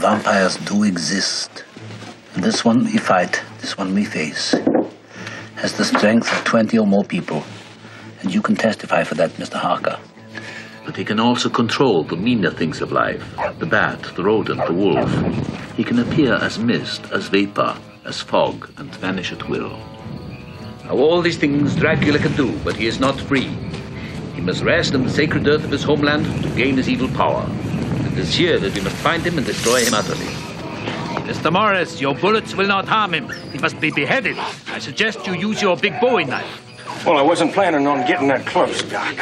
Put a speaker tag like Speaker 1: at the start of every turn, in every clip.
Speaker 1: vampires do exist. And this one we fight, this one we face, has the strength of 20 or more people. And you can testify for that, Mr. Harker.
Speaker 2: But he can also control the meaner things of life the bat, the rodent, the wolf. He can appear as mist, as vapor, as fog, and vanish at will. Now, all these things Dracula can do, but he is not free. He must rest in the sacred earth of his homeland to gain his evil power. It is here that we must find him and destroy him utterly.
Speaker 3: Mr. Morris, your bullets will not harm him. He must be beheaded. I suggest you use your big bowie knife.
Speaker 4: Well, I wasn't planning on getting that close, Doc.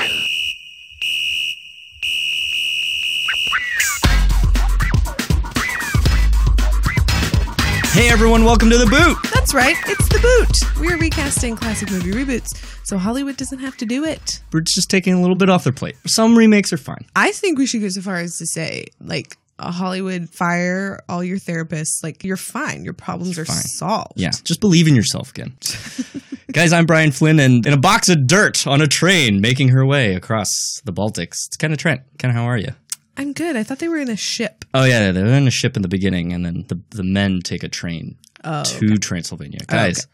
Speaker 5: Hey everyone, welcome to the boot.
Speaker 6: That's right, it's the boot. We're recasting classic movie reboots, so Hollywood doesn't have to do it.
Speaker 5: We're just taking a little bit off their plate. Some remakes are fine.
Speaker 6: I think we should go so far as to say, like, a Hollywood fire all your therapists. Like, you're fine. Your problems are
Speaker 5: Fine.
Speaker 6: solved.
Speaker 5: Yeah, just believe in yourself again. Guys, I'm Brian Flynn, and in a box of dirt on a train making her way across the Baltics. It's kind of Trent. Kind of, how are you?
Speaker 6: I'm good. I thought they were in a ship.
Speaker 5: Oh yeah, they're in a ship in the beginning, and then the the men take a train
Speaker 6: Oh,
Speaker 5: to Transylvania. Guys,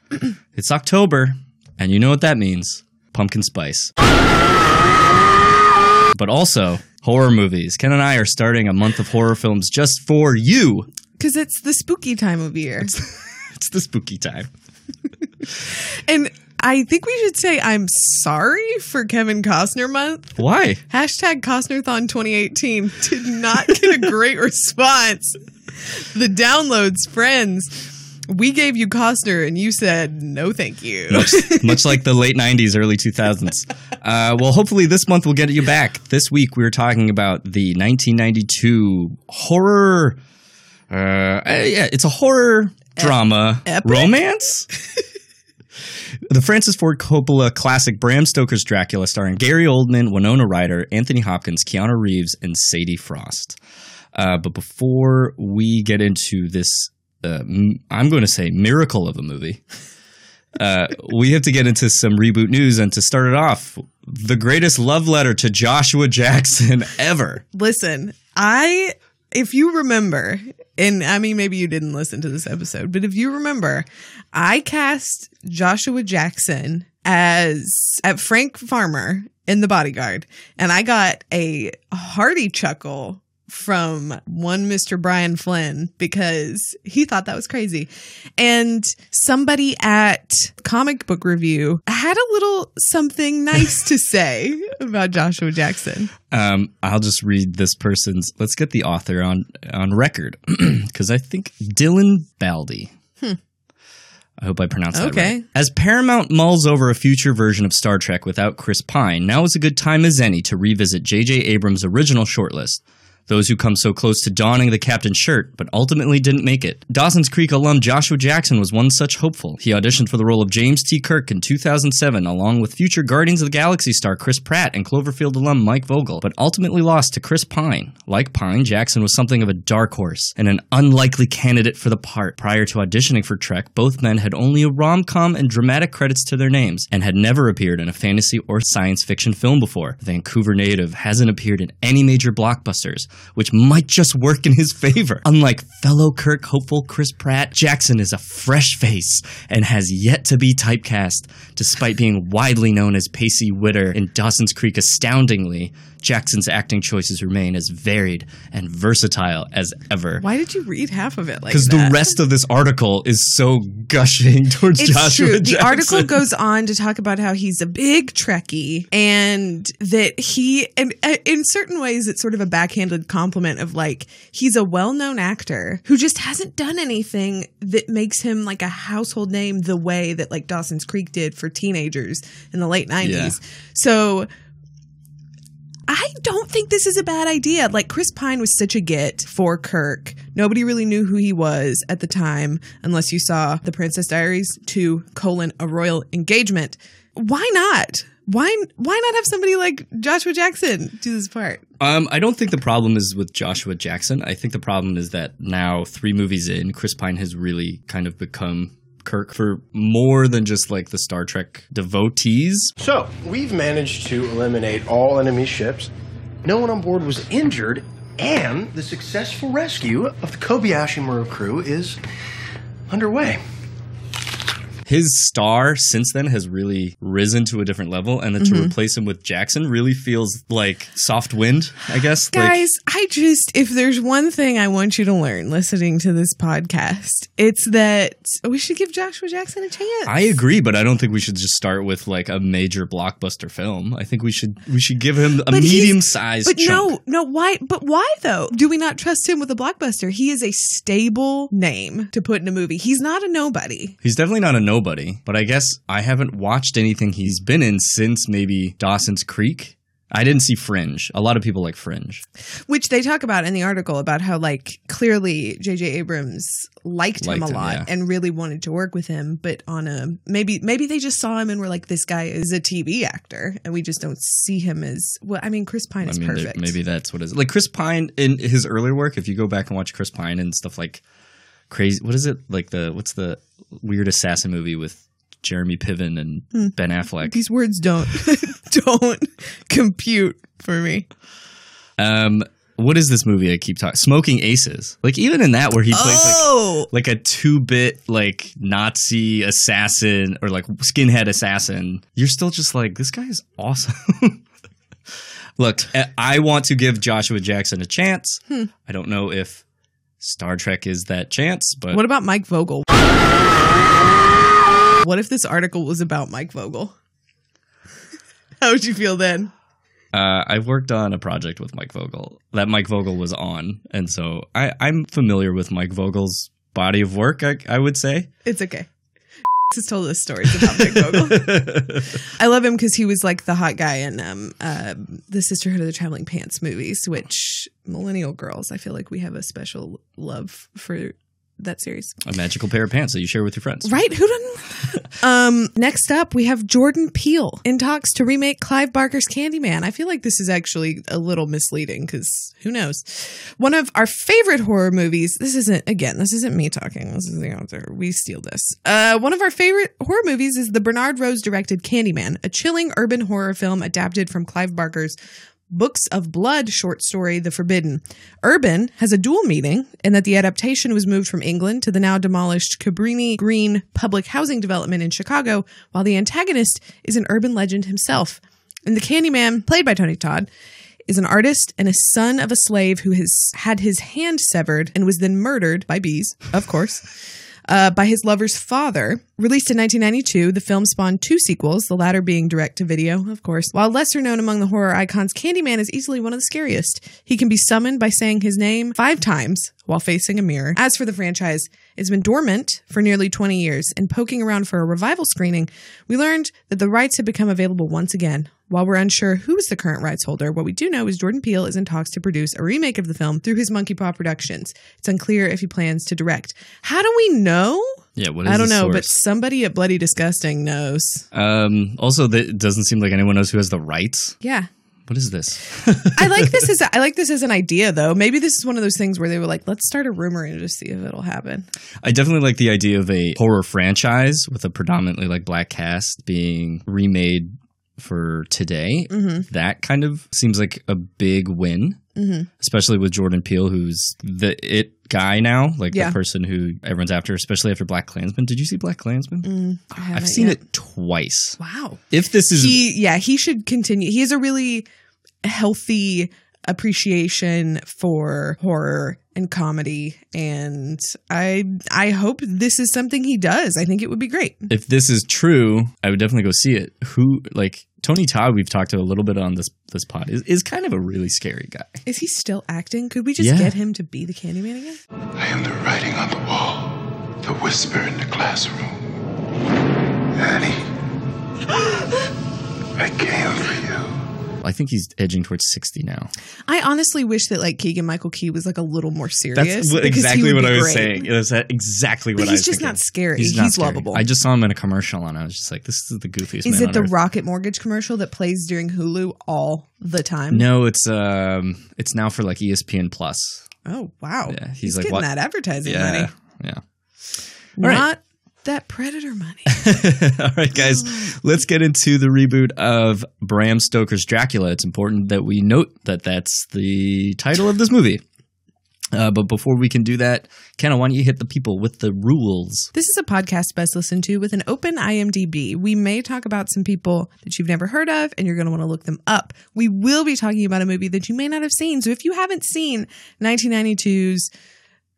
Speaker 5: it's October, and you know what that means: pumpkin spice. But also horror movies. Ken and I are starting a month of horror films just for you.
Speaker 6: Because it's the spooky time of year.
Speaker 5: It's the spooky time.
Speaker 6: and I think we should say I'm sorry for Kevin Costner month.
Speaker 5: Why?
Speaker 6: Hashtag Costnerthon 2018 did not get a great response. The downloads, friends. We gave you Costner and you said no thank you.
Speaker 5: much, much like the late 90s, early 2000s. Uh, well, hopefully this month we'll get you back. This week we were talking about the 1992 horror. Uh, yeah, it's a horror drama romance. the Francis Ford Coppola classic Bram Stoker's Dracula, starring Gary Oldman, Winona Ryder, Anthony Hopkins, Keanu Reeves, and Sadie Frost. Uh, but before we get into this, uh, m- I'm going to say miracle of a movie. Uh, we have to get into some reboot news, and to start it off, the greatest love letter to Joshua Jackson ever.
Speaker 6: Listen, I if you remember, and I mean maybe you didn't listen to this episode, but if you remember, I cast Joshua Jackson as at Frank Farmer in The Bodyguard, and I got a hearty chuckle from one Mr. Brian Flynn because he thought that was crazy. And somebody at Comic Book Review had a little something nice to say about Joshua Jackson.
Speaker 5: Um, I'll just read this person's. Let's get the author on on record because I think Dylan Baldy. I hope I pronounced that
Speaker 6: Okay.
Speaker 5: right. As Paramount mulls over a future version of Star Trek without Chris Pine, now is a good time as any to revisit J.J. Abrams' original shortlist. Those who come so close to donning the captain's shirt, but ultimately didn't make it. Dawson's Creek alum Joshua Jackson was one such hopeful. He auditioned for the role of James T. Kirk in 2007, along with future Guardians of the Galaxy star Chris Pratt and Cloverfield alum Mike Vogel, but ultimately lost to Chris Pine. Like Pine, Jackson was something of a dark horse and an unlikely candidate for the part. Prior to auditioning for Trek, both men had only a rom com and dramatic credits to their names and had never appeared in a fantasy or science fiction film before. The Vancouver native hasn't appeared in any major blockbusters, which might just work in his favor. Unlike fellow Kirk hopeful Chris Pratt, Jackson is a fresh face and has yet to be typecast, despite being widely known as Pacey Witter in Dawson's Creek astoundingly. Jackson's acting choices remain as varied and versatile as ever.
Speaker 6: Why did you read half of it like
Speaker 5: Because the rest of this article is so gushing towards
Speaker 6: it's
Speaker 5: Joshua
Speaker 6: true.
Speaker 5: Jackson.
Speaker 6: The article goes on to talk about how he's a big Trekkie and that he, and in certain ways, it's sort of a backhanded compliment of like, he's a well known actor who just hasn't done anything that makes him like a household name the way that like Dawson's Creek did for teenagers in the late 90s.
Speaker 5: Yeah.
Speaker 6: So. I don't think this is a bad idea. Like Chris Pine was such a get for Kirk. Nobody really knew who he was at the time, unless you saw The Princess Diaries 2 colon a royal engagement. Why not? Why why not have somebody like Joshua Jackson do this part?
Speaker 5: Um, I don't think the problem is with Joshua Jackson. I think the problem is that now, three movies in, Chris Pine has really kind of become Kirk for more than just like the Star Trek devotees.
Speaker 4: So, we've managed to eliminate all enemy ships. No one on board was injured,
Speaker 7: And the successful rescue of the Kobayashi Maru crew is underway.
Speaker 5: His star since then has really risen to a different level, and then
Speaker 6: Mm-hmm.
Speaker 5: to replace him with Jackson really feels like soft wind, I guess. Like,
Speaker 6: Guys, I just, if there's one thing I want you to learn listening to this podcast, it's that we should give Joshua Jackson a chance.
Speaker 5: I agree, but I don't think we should just start with like a major blockbuster film. I think we should we should give him a medium sized.
Speaker 6: But no, no, why? But why though? Do we not trust him with a blockbuster? He is a stable name to put in a movie. He's not a nobody.
Speaker 5: He's definitely not a nobody, but I guess I haven't watched anything he's been in since maybe Dawson's Creek. I didn't see Fringe. A lot of people like Fringe.
Speaker 6: Which they talk about in the article about how like clearly J.J. Abrams liked, him
Speaker 5: Liked
Speaker 6: a
Speaker 5: him,
Speaker 6: lot
Speaker 5: yeah.
Speaker 6: and really wanted to work with him, but on a maybe maybe they just saw him and were like, this guy is a TV actor, and we just don't see him as well. I mean, Chris Pine
Speaker 5: I
Speaker 6: is
Speaker 5: mean,
Speaker 6: perfect.
Speaker 5: maybe that's what it is. Like Chris Pine in his earlier work, if you go back and watch Chris Pine and stuff like crazy, what is it? Like the what's the weird assassin movie with Jeremy Piven and
Speaker 6: Hmm.
Speaker 5: Ben Affleck?
Speaker 6: these words don't don't compute for me.
Speaker 5: Um, what is this movie I keep talking? Smoking Aces. Like even in that, where he plays like
Speaker 6: Oh,
Speaker 5: like a two bit like Nazi assassin or like skinhead assassin, you're still just like, this guy is awesome. Look, I- I want to give Joshua Jackson a chance.
Speaker 6: Hmm.
Speaker 5: I don't know if Star Trek is that chance, but
Speaker 6: what about Mike Vogel? What if this article was about Mike Vogel? How would you feel then?
Speaker 5: uh, I've worked on a project with Mike Vogel that Mike Vogel was on. And so I, I'm familiar with Mike Vogel's body of work, I, I would say.
Speaker 6: It's okay. Has told us stories about Mike Vogel. I love him because he was like the hot guy in um, uh, the Sisterhood of the Traveling Pants movies, which millennial girls, I feel like we have a special love for that series.
Speaker 5: a magical pair of pants that you share with your friends.
Speaker 6: Right? Who doesn't? um, next up, we have Jordan Peele in talks to remake Clive Barker's Candyman. I feel like this is actually a little misleading because who knows? One of our favorite horror movies. This isn't again. This isn't me talking. This is the author. We steal this. Uh, one of our favorite horror movies is the Bernard Rose directed Candyman, a chilling urban horror film adapted from Clive Barker's Books of Blood short story, The Forbidden. Urban has a dual meaning in that the adaptation was moved from England to the now demolished Cabrini Green public housing development in Chicago, while the antagonist is an urban legend himself. And the Candyman, played by Tony Todd, is an artist and a son of a slave who has had his hand severed and was then murdered by bees, of course. Uh, by his lover's father. Released in 1992, the film spawned two sequels, the latter being direct to video, of course. While lesser known among the horror icons, Candyman is easily one of the scariest. He can be summoned by saying his name five times while facing a mirror. As for the franchise, it's been dormant for nearly 20 years, and poking around for a revival screening, we learned that the rights have become available once again. While we're unsure who is the current rights holder, what we do know is Jordan Peele is in talks to produce a remake of the film through his Monkey Paw Productions. It's unclear if he plans to direct. How do we know?
Speaker 5: Yeah, what is
Speaker 6: I don't know, but somebody at Bloody Disgusting knows.
Speaker 5: Um, also, it doesn't seem like anyone knows who has the rights.
Speaker 6: Yeah.
Speaker 5: What is this?
Speaker 6: I like this as I like this as an idea though. Maybe this is one of those things where they were like, let's start a rumor and just see if it'll happen.
Speaker 5: I definitely like the idea of a horror franchise with a predominantly like black cast being remade for today.
Speaker 6: Mhm.
Speaker 5: That kind of seems like a big win,
Speaker 6: Mhm.
Speaker 5: especially with Jordan Peele, who's the it guy now, like
Speaker 6: Yeah.
Speaker 5: the person who everyone's after, especially after Black Klansman. Did you see Black Klansman?
Speaker 6: Mm,
Speaker 5: I've seen
Speaker 6: yet.
Speaker 5: it twice.
Speaker 6: Wow.
Speaker 5: If this is
Speaker 6: he yeah he should continue he has a really healthy appreciation for horror and comedy and i i hope this is something he does i think it would be great
Speaker 5: if this is true, I would definitely go see it. Who like Tony Todd? We've talked to a little bit on this this pod. Is, is kind of a really scary guy.
Speaker 6: is he still acting could we just
Speaker 5: Yeah.
Speaker 6: get him to be the candyman again
Speaker 8: I am the writing on the wall, the whisper in the classroom. Annie, I came for you.
Speaker 5: I think he's edging towards sixty now.
Speaker 6: i honestly wish that like keegan michael key was like a little more serious
Speaker 5: That's exactly what I was
Speaker 6: great.
Speaker 5: saying. That's exactly what
Speaker 6: But
Speaker 5: I
Speaker 6: he's
Speaker 5: was
Speaker 6: just
Speaker 5: thinking.
Speaker 6: not scary. He's not lovable.
Speaker 5: I just saw him in a commercial, and I was just like, "This is the goofiest."
Speaker 6: is it the
Speaker 5: earth.
Speaker 6: rocket mortgage commercial that plays during hulu all the time
Speaker 5: No, it's um, it's now for like ESPN Plus.
Speaker 6: oh wow
Speaker 5: Yeah, he's
Speaker 6: he's,
Speaker 5: like,
Speaker 6: getting
Speaker 5: what-
Speaker 6: that advertising
Speaker 5: Yeah,
Speaker 6: money
Speaker 5: yeah. All right.
Speaker 6: That predator money.
Speaker 5: All right, guys, let's get into the reboot of Bram Stoker's Dracula. It's important that we note that that's the title of this movie. Uh, but before we can do that, Kenna, why don't you hit the people with the rules?
Speaker 6: This is a podcast best listened to with an open IMDb. We may talk about some people that you've never heard of, and you're going to want to look them up. We will be talking about a movie that you may not have seen. So if you haven't seen 1992's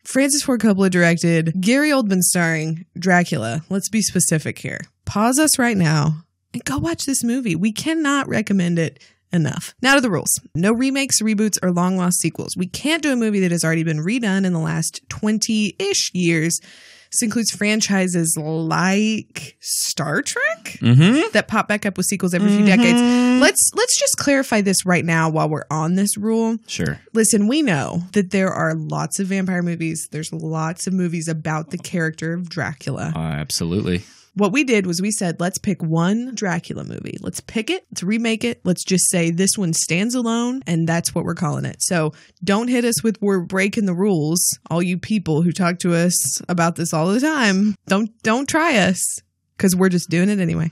Speaker 6: Francis Ford Coppola directed, Gary Oldman starring Dracula, let's be specific here. Pause us right now and go watch this movie. We cannot recommend it enough. Now to the rules. No remakes, reboots, or long lost sequels. We can't do a movie that has already been redone in the last 20 ish years. This includes franchises like Star Trek
Speaker 5: Mm-hmm.
Speaker 6: that pop back up with sequels every few decades. Let's let's just clarify this right now while we're on this rule.
Speaker 5: Sure.
Speaker 6: Listen, we know that there are lots of vampire movies. There's lots of movies about the character of Dracula.
Speaker 5: Uh, absolutely.
Speaker 6: What we did was we said, let's pick one Dracula movie. Let's pick it. Let's remake it. Let's just say this one stands alone, and that's what we're calling it. So don't hit us with we're breaking the rules. All you people who talk to us about this all the time, don't don't try us because we're just doing it anyway.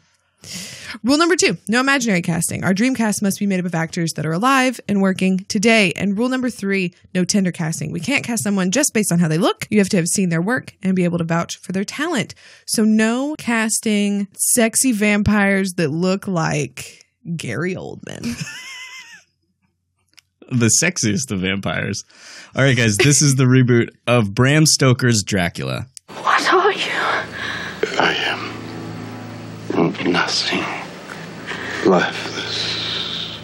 Speaker 6: Rule number two no imaginary casting. Our dream cast must be made up of actors that are alive and working today. And rule number three no tender casting. We can't cast someone just based on how they look. You have to have seen their work and be able to vouch for their talent. So, no casting sexy vampires that look like Gary Oldman.
Speaker 5: The sexiest of vampires. All right, guys, this is the reboot of Bram Stoker's Dracula.
Speaker 9: What are you?
Speaker 8: I am nothing. Lifeless.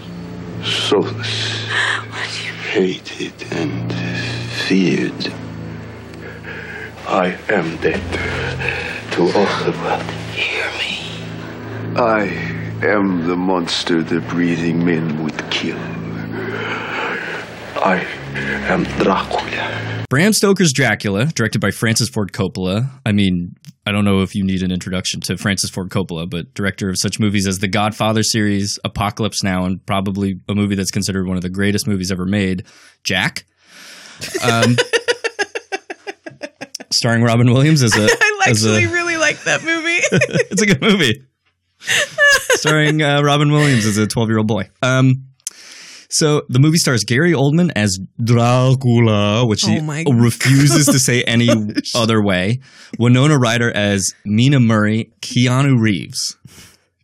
Speaker 8: Soulless. Hated and feared. I am dead to all the world. Hear me. I am the monster the breathing men would kill. I am Dracula.
Speaker 5: Bram Stoker's Dracula, directed by Francis Ford Coppola. I mean, I don't know if you need an introduction to Francis Ford Coppola, but director of such movies as the Godfather series, Apocalypse Now, and probably a movie that's considered one of the greatest movies ever made, Jack. Um, starring Robin Williams as a.
Speaker 6: I
Speaker 5: as a-
Speaker 6: actually really like that movie.
Speaker 5: it's a good movie. Starring uh, Robin Williams as a 12 year old boy. Um, so the movie stars Gary Oldman as Dracula, which he
Speaker 6: Oh my
Speaker 5: refuses to say any other way. Winona Ryder as Mina Murray, Keanu Reeves.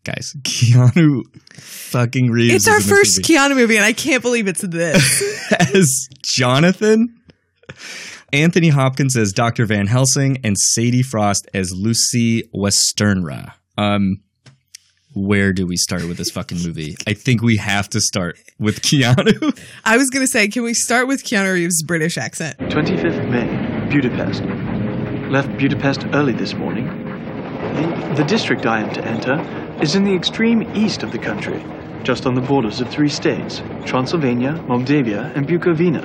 Speaker 5: Guys, Keanu fucking Reeves.
Speaker 6: it's our first
Speaker 5: movie.
Speaker 6: Keanu movie, and I can't believe it's this.
Speaker 5: as Jonathan. Anthony Hopkins as Dr. Van Helsing and Sadie Frost as Lucy Westenra. Um, where do we start with this fucking movie? I think we have to start with Keanu.
Speaker 6: I was going to say, can we start with Keanu Reeves' British accent?
Speaker 10: 25th May, Budapest. Left Budapest early this morning. The, the district I am to enter is in the extreme east of the country, just on the borders of three states Transylvania, Moldavia, and Bukovina,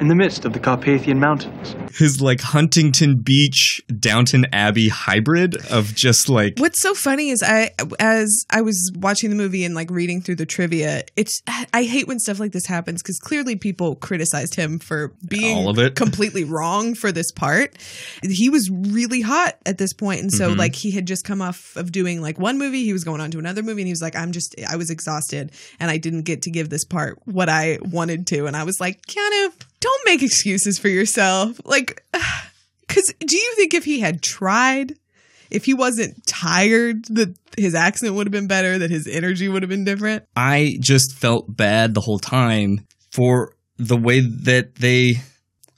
Speaker 10: in the midst of the Carpathian Mountains.
Speaker 5: His like Huntington Beach, Downton Abbey hybrid of just like
Speaker 6: What's so funny is I, as I was watching the movie and like reading through the trivia, it's I hate when stuff like this happens because clearly people criticized him for being
Speaker 5: All of it.
Speaker 6: completely wrong for this part. He was really hot at this point, and so
Speaker 5: Mhm.
Speaker 6: like he had just come off of doing like one movie, he was going on to another movie, and he was like, "I'm just I was exhausted, and I didn't get to give this part what I wanted to," and I was like, Keanu, don't make excuses for yourself, like. Because do you think if he had tried, if he wasn't tired, that his accent would have been better, that his energy would have been different?
Speaker 5: I just felt bad the whole time for the way that they.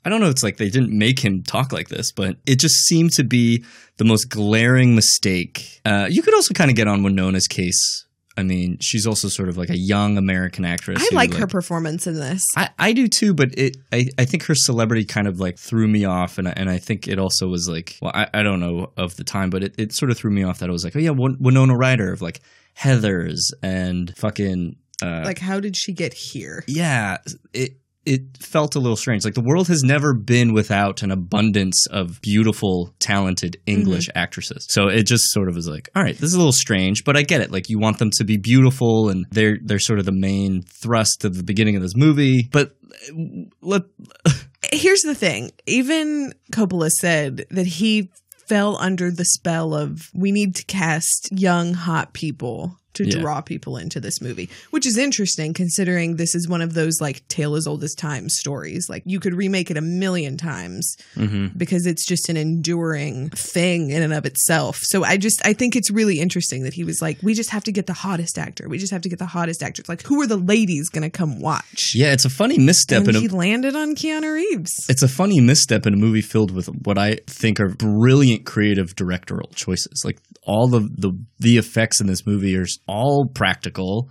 Speaker 5: I don't know. It's like they didn't make him talk like this, but it just seemed to be the most glaring mistake. Uh, you could also kind of get on Winona's case. I mean, she's also sort of like a young American actress.
Speaker 6: I
Speaker 5: who,
Speaker 6: like her performance in this.
Speaker 5: I, I do too, but it I, I think her celebrity kind of like threw me off, and I, and I think it also was like well I, I don't know of the time, but it, it sort of threw me off that it was like oh yeah Win- Winona Ryder of like Heathers and fucking uh,
Speaker 6: like, how did she get here?
Speaker 5: yeah it it felt a little strange. Like the world has never been without an abundance of beautiful talented english actresses. So it just sort of was like all right this is a little strange but i get it. Like you want them to be beautiful and they're they're sort of the main thrust of the beginning of this movie. But uh, let
Speaker 6: Here's the thing. Even Coppola said that he fell under the spell of we need to cast young hot people to
Speaker 5: Yeah.
Speaker 6: draw people into this movie, which is interesting considering this is one of those like tale as old as time stories. Like you could remake it a million times
Speaker 5: Mm-hmm.
Speaker 6: because it's just an enduring thing in and of itself. So I just I think it's really interesting that he was like, we just have to get the hottest actor. We just have to get the hottest actor. It's like, who are the ladies going to come watch?
Speaker 5: Yeah, it's a funny misstep
Speaker 6: and
Speaker 5: in
Speaker 6: he
Speaker 5: a
Speaker 6: landed on Keanu Reeves.
Speaker 5: it's a funny misstep in a movie filled with what I think are brilliant creative directorial choices. Like all the the the effects in this movie are all practical.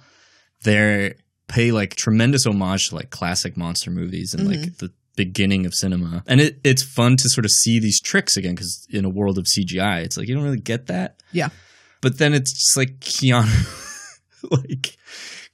Speaker 5: They pay like tremendous homage to like classic monster movies and like the beginning of cinema. And it, it's fun to sort of see these tricks again because in a world of CGI, it's like you don't really get that.
Speaker 6: Yeah.
Speaker 5: But then it's just like Keanu, like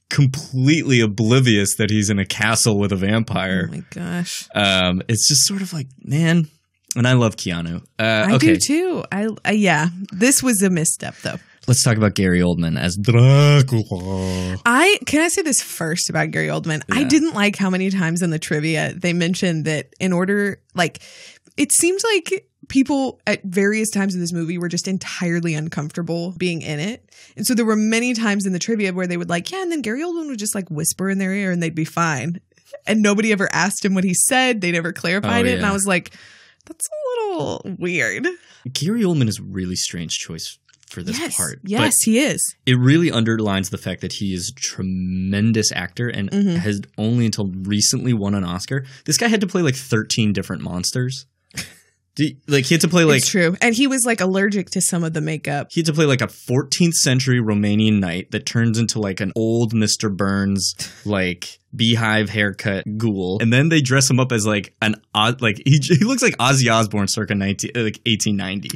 Speaker 5: completely oblivious that he's in a castle with a vampire.
Speaker 6: Oh my gosh.
Speaker 5: Um, it's just sort of like, man, and I love Keanu. Uh,
Speaker 6: I
Speaker 5: okay,
Speaker 6: do too. I uh, yeah. This was a misstep though.
Speaker 5: Let's talk about Gary Oldman as Dracula.
Speaker 6: I can I say this first about Gary Oldman. I didn't like how many times in the trivia they mentioned that in order like it seems like people at various times in this movie were just entirely uncomfortable being in it. And so there were many times in the trivia where they would like, yeah, and then Gary Oldman would just like whisper in their ear and they'd be fine. And nobody ever asked him what he said. They never clarified
Speaker 5: Oh,
Speaker 6: it. And. I was like, that's a little weird.
Speaker 5: Gary Oldman is a really strange choice for this
Speaker 6: yes.
Speaker 5: part.
Speaker 6: Yes,
Speaker 5: But
Speaker 6: he is.
Speaker 5: it really underlines the fact that he is a tremendous actor and
Speaker 6: Mhm.
Speaker 5: has only until recently won an Oscar. This guy had to play like 13 different monsters. Like he had to play like
Speaker 6: it's true. And he was like allergic to some of the makeup.
Speaker 5: he had to play like a 14th century Romanian knight that turns into like an old Mr. Burns like beehive haircut ghoul, and then they dress him up as like an odd like he, he looks like Ozzy Osbourne circa 19 uh, like 1890.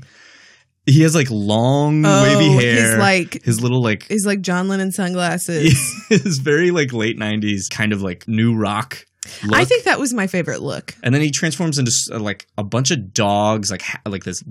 Speaker 5: He has like long
Speaker 6: Oh,
Speaker 5: wavy hair,
Speaker 6: he's like
Speaker 5: his little like
Speaker 6: is like John Lennon sunglasses.
Speaker 5: his very like late 90s kind of like new rock. Look.
Speaker 6: I think that was my favorite look.
Speaker 5: and then he transforms into uh, like a bunch of dogs, like ha- like this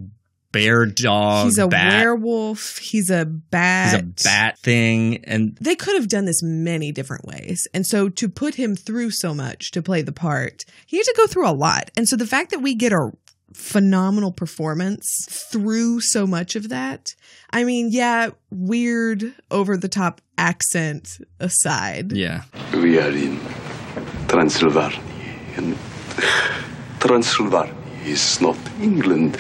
Speaker 5: bear dog.
Speaker 6: he's a
Speaker 5: bat.
Speaker 6: werewolf. He's a bat.
Speaker 5: He's a bat thing, and
Speaker 6: They could have done this many different ways. And so to put him through so much to play the part, he had to go through a lot. And so the fact that we get a phenomenal performance through so much of that, I mean, yeah, weird over the top accent aside.
Speaker 5: yeah.
Speaker 9: We are in Transylvania. And Transylvania is not England.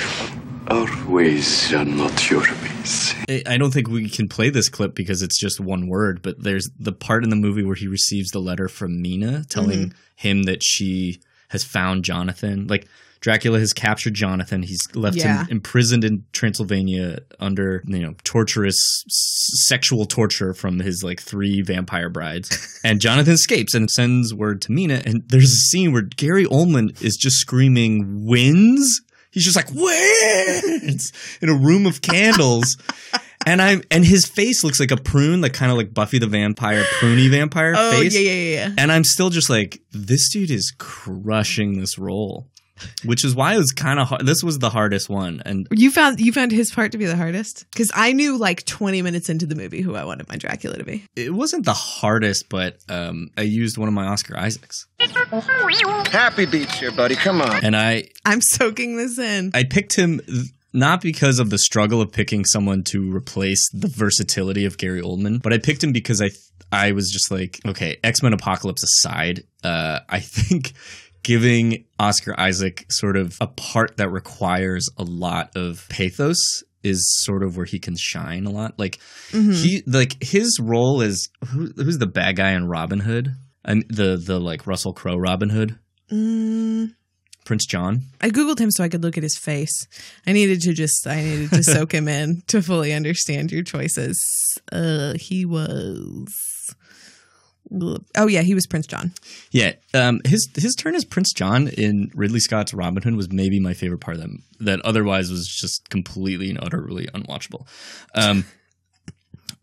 Speaker 9: Our ways are not your ways.
Speaker 5: I I don't think we can play this clip because it's just one word, but there's the part in the movie where he receives the letter from Mina telling
Speaker 6: Mm-hmm.
Speaker 5: him that she has found Jonathan. Like Dracula has captured Jonathan. He's left
Speaker 6: Yeah.
Speaker 5: him imprisoned in Transylvania under, you know, torturous s- sexual torture from his like three vampire brides. and Jonathan escapes and sends word to Mina. And there's a scene where Gary Oldman is just screaming, "Wins!" He's just like, "Wins!" in a room of candles. And I'm and his face looks like a prune, like kind of like Buffy the Vampire, pruny vampire
Speaker 6: Oh,
Speaker 5: face.
Speaker 6: yeah, yeah, yeah, yeah.
Speaker 5: And I'm still just like, this dude is crushing this role, which is why it was kind of hard. This was the hardest one, and
Speaker 6: You found you found his part to be the hardest because I knew like twenty minutes into the movie who I wanted my Dracula to be.
Speaker 5: it wasn't the hardest. But um, I used one of my Oscar Isaacs,
Speaker 11: Happy beats here, buddy. Come on.
Speaker 5: and I
Speaker 6: I'm soaking this in.
Speaker 5: I picked him th- not because of the struggle of picking someone to replace the versatility of Gary Oldman, but I picked him because I I was just like, okay, X Men Apocalypse aside, uh, I think giving Oscar Isaac sort of a part that requires a lot of pathos is sort of where he can shine a lot. Like
Speaker 6: Mhm.
Speaker 5: he like his role is who, who's the bad guy in Robin Hood? And the the like Russell Crowe Robin Hood,
Speaker 6: Mm,
Speaker 5: Prince John.
Speaker 6: I googled him so I could look at his face. I needed to just I needed to soak him in to fully understand your choices. Uh, he was. Oh yeah, he was Prince John.
Speaker 5: Yeah, um, his his turn as Prince John in Ridley Scott's Robin Hood was maybe my favorite part of that. That otherwise was just completely and utterly unwatchable. Um,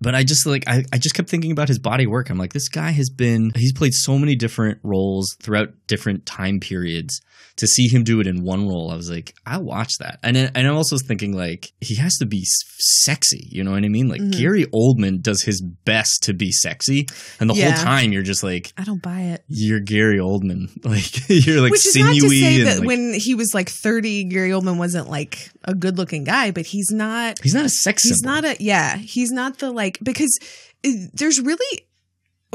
Speaker 5: but I just like I, I just kept thinking about his body work. I'm like, this guy has been he's played so many different roles throughout different time periods. To see him do it in one role, I was like, I'll watch that. And then- and I'm also thinking like he has to be sexy. You know what I mean? Like
Speaker 6: Mhm.
Speaker 5: Gary Oldman does his best to be sexy, and the
Speaker 6: Yeah.
Speaker 5: whole time you're just like.
Speaker 6: I don't buy it.
Speaker 5: You're Gary Oldman, like you're like
Speaker 6: Which is
Speaker 5: sinewy
Speaker 6: not to say that
Speaker 5: like,
Speaker 6: when he was like 30, Gary Oldman wasn't like a good looking guy, but he's not.
Speaker 5: he's not a sex
Speaker 6: He's
Speaker 5: symbol.
Speaker 6: not a yeah. He's not the like because uh, there's really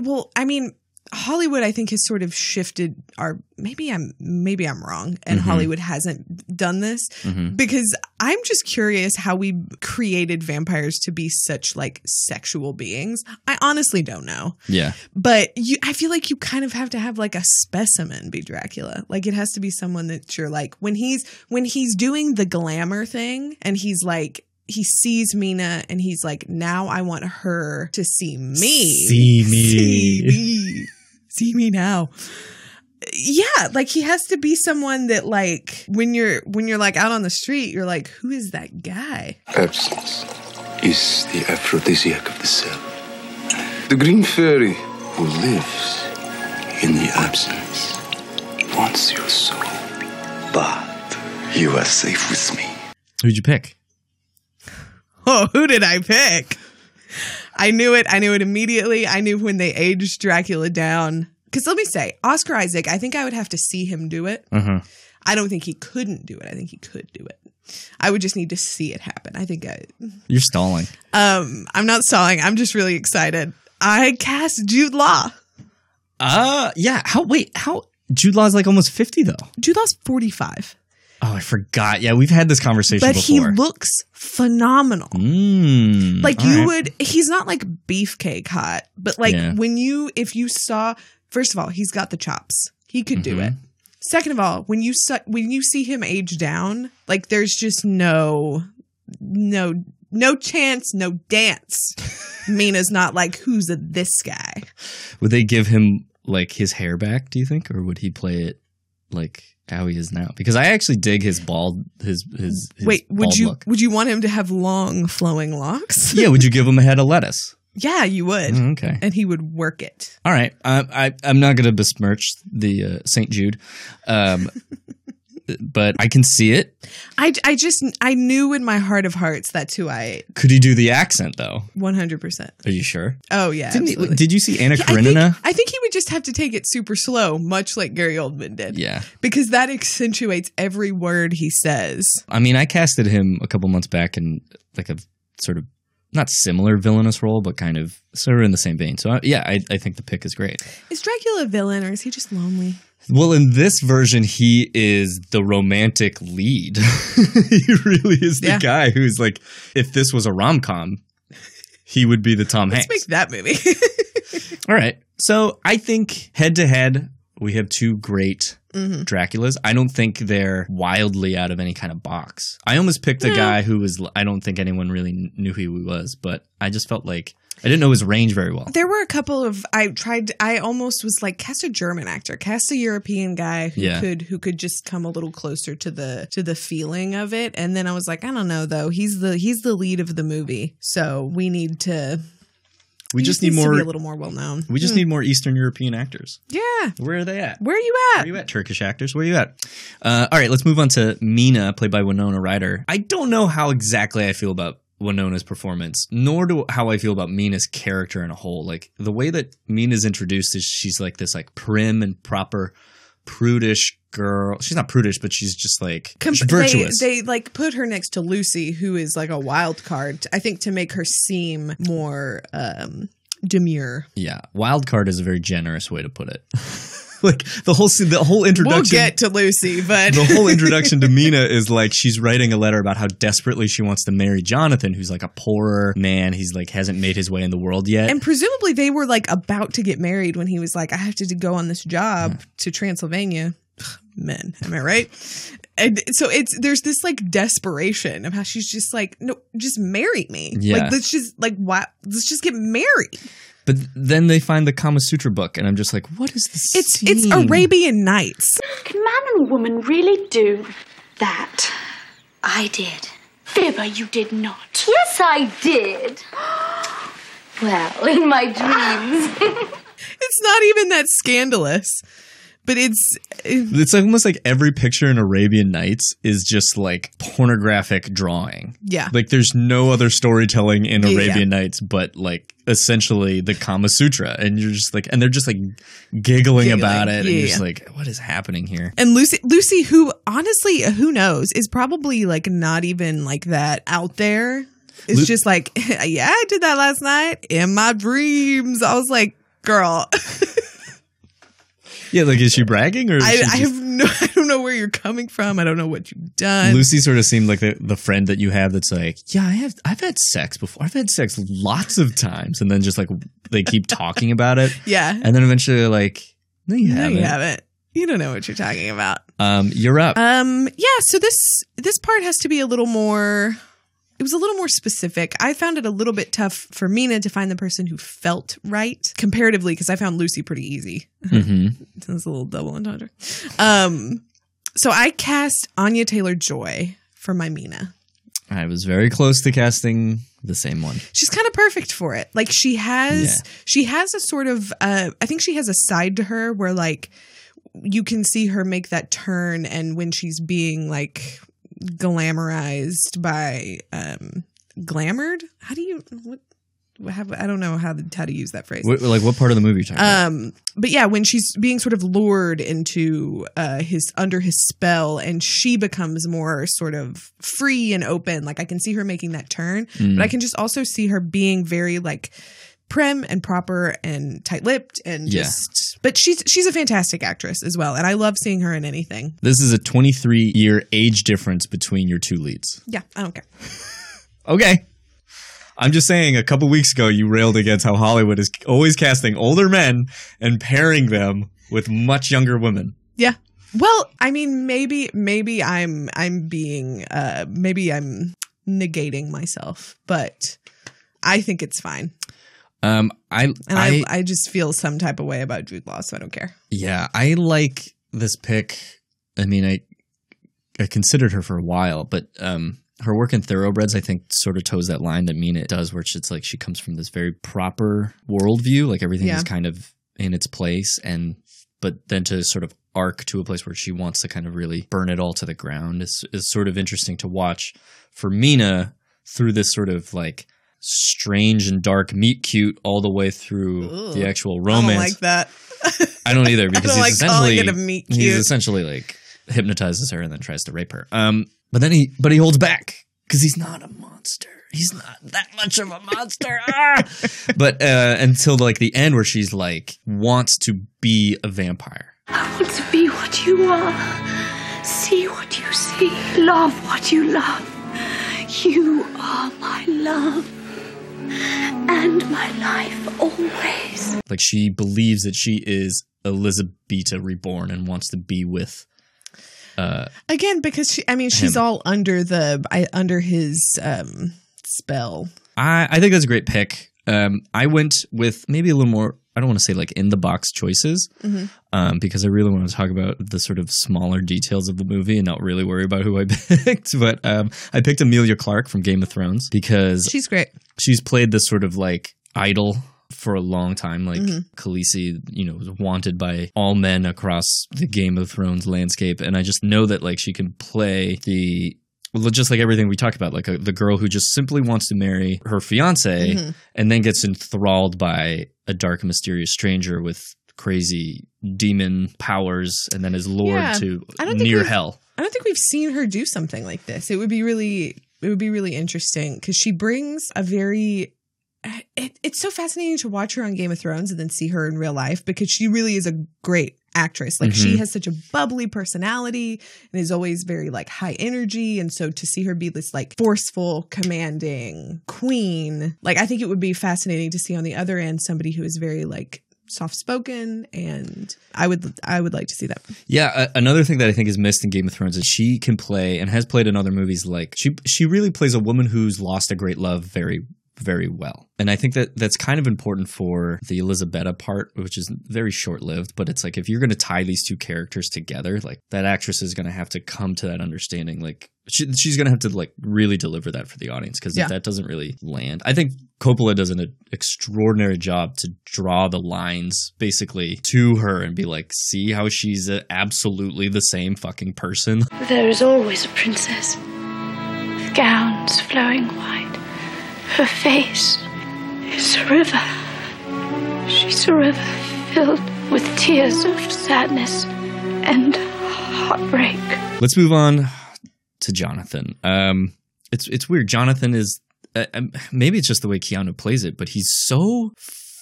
Speaker 6: well. I mean, Hollywood I think has sort of shifted our. Maybe I'm maybe I'm wrong, and
Speaker 5: Mhm.
Speaker 6: Hollywood hasn't done this
Speaker 5: Mhm.
Speaker 6: because I'm just curious how we created vampires to be such like sexual beings. I honestly don't know.
Speaker 5: Yeah.
Speaker 6: But you, I feel like you kind of have to have like a specimen be Dracula. Like it has to be someone that you're like when he's when he's doing the glamour thing and he's like he sees Mina and he's like, now I want her to see me,
Speaker 5: See me.
Speaker 6: see me, see me now. Yeah, like he has to be someone that like when you're when you're like out on the street, you're like, who is that guy?
Speaker 9: Absinthe is the aphrodisiac of the cell. The green fairy who lives in the absinthe wants your soul. But you are safe with me.
Speaker 5: Who'd you pick?
Speaker 6: Oh, who did I pick? I knew it. I knew it immediately. I knew when they aged Dracula down. Because let me say, Oscar Isaac, I think I would have to see him do it.
Speaker 5: Uh-huh.
Speaker 6: I don't think he couldn't do it. I think he could do it. I would just need to see it happen. I think I,
Speaker 5: You're stalling.
Speaker 6: um, I'm not stalling. I'm just really excited. I cast Jude Law.
Speaker 5: Uh yeah. How wait, how Jude Law's like almost 50 though.
Speaker 6: Jude Law's 45,
Speaker 5: Oh, I forgot. Yeah, we've had this conversation
Speaker 6: but he looks phenomenal.
Speaker 5: Mm,
Speaker 6: like you
Speaker 5: right.
Speaker 6: would he's not like beefcake hot but like
Speaker 5: Yeah.
Speaker 6: when you if you saw first of all he's got the chops he could do
Speaker 5: Mhm.
Speaker 6: it second of all when you saw when you see him age down like there's just no no no chance no dance mina's not like who's a, this guy
Speaker 5: Would they give him like his hair back, do you think? Or would he play it like how he is now? Because I actually dig his bald his his, his
Speaker 6: wait would you
Speaker 5: look.
Speaker 6: would you want him to have long flowing locks
Speaker 5: yeah, would you give him a head of lettuce?
Speaker 6: yeah you would
Speaker 5: Mm, okay.
Speaker 6: and he would work it
Speaker 5: All right. I, I I'm not going to besmirch the uh, St. Jude. Um but I can see it.
Speaker 6: I, I just I knew in my heart of hearts that's who I
Speaker 5: Could he do the accent though?
Speaker 6: 100%
Speaker 5: Are you sure?
Speaker 6: Oh yeah,
Speaker 5: Didn't he- did you see Anna
Speaker 6: Yeah, I think-
Speaker 5: Karenina?
Speaker 6: I think he would just have to take it super slow, much like Gary Oldman did.
Speaker 5: Yeah.
Speaker 6: Because that accentuates every word he says.
Speaker 5: I mean, I casted him a couple months back in like a sort of not similar villainous role, but kind of sort of in the same vein. So I, yeah, I, I think the pick is great.
Speaker 6: Is Dracula a villain or is he just lonely?
Speaker 5: Well, in this version, he is the romantic lead. he really is the
Speaker 6: Yeah.
Speaker 5: guy who's like, if this was a rom com, he would be the Tom
Speaker 6: Let's
Speaker 5: Hanks.
Speaker 6: make that movie.
Speaker 5: All right. So I think head to head, we have two great
Speaker 6: Mhm.
Speaker 5: Draculas. I don't think they're wildly out of any kind of box. I almost picked a
Speaker 6: No.
Speaker 5: guy who was, I don't think anyone really knew who he was, but I just felt like I didn't know his range very well.
Speaker 6: there were a couple of I tried I almost was like cast a German actor, cast a European guy who
Speaker 5: Yeah.
Speaker 6: could who could just come a little closer to the to the feeling of it. And then I was like, I don't know though. He's the he's the lead of the movie. So we need to
Speaker 5: We just need more.
Speaker 6: be a little more well known.
Speaker 5: we just
Speaker 6: Hmm.
Speaker 5: need more Eastern European actors.
Speaker 6: Yeah.
Speaker 5: Where are they at?
Speaker 6: Where are you at?
Speaker 5: Where are you at, Turkish actors? Where are you at? Uh, all right, let's move on to Mina, played by Winona Ryder. I don't know how exactly I feel about Winona's performance, nor do how I feel about Mina's character in a whole. Like the way that Mina's introduced is she's like this like prim and proper prudish girl. She's not prudish, but she's just like
Speaker 6: Com-
Speaker 5: she's virtuous.
Speaker 6: They, they like put her next to Lucy, who is like a wild card. I think to make her seem more um, demure.
Speaker 5: yeah, wild card is a very generous way to put it. like the whole scene- the whole introduction.
Speaker 6: We'll get to Lucy, but
Speaker 5: the whole introduction to Mina is like she's writing a letter about how desperately she wants to marry Jonathan, who's like a poorer man. He's like hasn't made his way in the world yet.
Speaker 6: and presumably they were like about to get married when he was like, "I have to go on this job to Transylvania." Men, am I right? And so it's there's this like desperation of how she's just like, no, just marry me.
Speaker 5: Yeah.
Speaker 6: Like let's just like what? Let's just get married.
Speaker 5: But then they find the Kama Sutra book, and I'm just like, what is this?
Speaker 6: It's it's? Arabian Nights.
Speaker 12: Can man and woman really do that? I did. Fibber, you did not. Yes, I did.
Speaker 13: Well, in my dreams.
Speaker 6: it's not even that scandalous, but it's
Speaker 5: It's almost like every picture in Arabian Nights is just like pornographic drawing.
Speaker 6: Yeah.
Speaker 5: Like there's no other storytelling in
Speaker 6: Yeah, yeah.
Speaker 5: Arabian Nights but like essentially the Kama Sutra. And you're just like, and they're just like giggling, about it. and you're just like, what is happening here?
Speaker 6: And Lucy, Lucy, who honestly, who knows, is probably like not even like that out there. It's
Speaker 5: Lu-
Speaker 6: just like, yeah, I did that last night in my dreams. I was like, girl,
Speaker 5: Yeah, like is she bragging or is
Speaker 6: I,
Speaker 5: just-
Speaker 6: have no, I don't know where you're coming from. I don't know what you've done.
Speaker 5: Lucy sort of seemed like the, the friend that you have that's like, yeah, I have I've had sex before. I've had sex lots of times, and then just like they keep talking about it,
Speaker 6: Yeah.
Speaker 5: and then eventually they're like, no, you
Speaker 6: no,
Speaker 5: haven't.
Speaker 6: you haven't. You don't know what you're talking about.
Speaker 5: Um, you're up.
Speaker 6: Um, yeah, so this this part has to be a little more it was a little more specific. I found it a little bit tough for Mina to find the person who felt right comparatively because I found Lucy pretty easy.
Speaker 5: Mhm.
Speaker 6: That's a little double entendre. Um, so I cast Anya Taylor Joy for my Mina.
Speaker 5: I was very close to casting the same one.
Speaker 6: She's kind of perfect for it. Like she has
Speaker 5: Yeah.
Speaker 6: she has a sort of uh I think she has a side to her where like you can see her make that turn and when she's being like glamorized by um glamored how do you what have, I don't know how to, how to use that phrase.
Speaker 5: What, like what part of the movie you talking about?
Speaker 6: Um, but yeah, when she's being sort of lured into uh, his under his spell, and she becomes more sort of free and open. Like I can see her making that turn,
Speaker 5: Mm.
Speaker 6: but I can just also see her being very like prim and proper and tight lipped and
Speaker 5: Yeah.
Speaker 6: just. But she's she's a fantastic actress as well, and I love seeing her in anything.
Speaker 5: This is a 23 year age difference between your two leads.
Speaker 6: Yeah, I don't care.
Speaker 5: Okay. I'm just saying, a couple weeks ago, you railed against how Hollywood is always casting older men and pairing them with much younger women.
Speaker 6: Yeah. Well, I mean, maybe maybe I'm I'm being uh maybe I'm negating myself, but I think it's fine.
Speaker 5: Um, I,
Speaker 6: And I,
Speaker 5: I,
Speaker 6: I, just feel some type of way about Jude Law, so I don't care.
Speaker 5: yeah, I like this pick. I mean, I, I considered her for a while, but um, her work in Thoroughbreds, I think, sort of toes that line that Mina does, where it's like she comes from this very proper worldview, like everything
Speaker 6: Yeah.
Speaker 5: is kind of in its place, and but then to sort of arc to a place where she wants to kind of really burn it all to the ground is is sort of interesting to watch for Mina through this sort of like strange and dark meet cute all the way through the
Speaker 6: Ugh.
Speaker 5: actual
Speaker 6: I don't
Speaker 5: romance.
Speaker 6: like that.
Speaker 5: I don't either because
Speaker 6: don't
Speaker 5: he's
Speaker 6: like
Speaker 5: essentially
Speaker 6: it a meet
Speaker 5: he's essentially like hypnotizes her and then tries to rape her. Um, but then he but he holds back because he's not a monster. He's not that much of a monster. Ah! But uh, until like the end where she's like wants to be a vampire.
Speaker 12: I want to be what you are. See what you see. Love what you love. You are my love. And my life always.
Speaker 5: Like she believes that she is Elisabeta reborn and wants to be with. Uh,
Speaker 6: Again, because she, I mean, she's
Speaker 5: Him.
Speaker 6: all under the I, under his um spell.
Speaker 5: I I think that's a great pick. Um, I went with maybe a little more. I don't want to say like in the box choices,
Speaker 6: Mhm.
Speaker 5: um, because I really want to talk about the sort of smaller details of the movie and not really worry about who I picked. But um, I picked Emilia Clarke from Game of Thrones because
Speaker 6: She's great.
Speaker 5: she's played this sort of like idol for a long time. Like
Speaker 6: Mhm.
Speaker 5: Khaleesi, you know, was wanted by all men across the Game of Thrones landscape, and I just know that like she can play the. Well, just like everything we talk about, like a, the girl who just simply wants to marry her fiance
Speaker 6: Mhm.
Speaker 5: and then gets enthralled by a dark, mysterious stranger with crazy demon powers and then is lured
Speaker 6: Yeah.
Speaker 5: to
Speaker 6: I don't think
Speaker 5: near hell.
Speaker 6: I don't think we've seen her do something like this. It would be really it would be really interesting because she brings a very it, it's so fascinating to watch her on Game of Thrones and then see her in real life because she really is a great actress. Like she
Speaker 5: Mhm.
Speaker 6: has such a bubbly personality and is always very like high energy. And so to see her be this like forceful, commanding queen, like I think it would be fascinating to see on the other end somebody who is very like soft spoken and I would I would like to see that.
Speaker 5: Yeah, a- another thing that I think is missed in Game of Thrones is she can play and has played in other movies. Like she, she really plays a woman who's lost a great love very, very well. And I think that that's kind of important for the Elisabeta part, which is very short lived. But it's like if you're going to tie these two characters together, like that actress is going to have to come to that understanding. Like she, she's going to have to like really deliver that for the audience because
Speaker 6: Yeah.
Speaker 5: if that doesn't really land, I think Coppola does an extraordinary job to draw the lines basically to her and be like, see how she's a, absolutely the same fucking person.
Speaker 12: There is always a princess with gowns flowing white. Her face is a river. She's a river filled with tears of sadness and heartbreak.
Speaker 5: Let's move on to Jonathan. Um, it's it's weird. Jonathan is uh, um, maybe it's just the way Keanu plays it, but he's so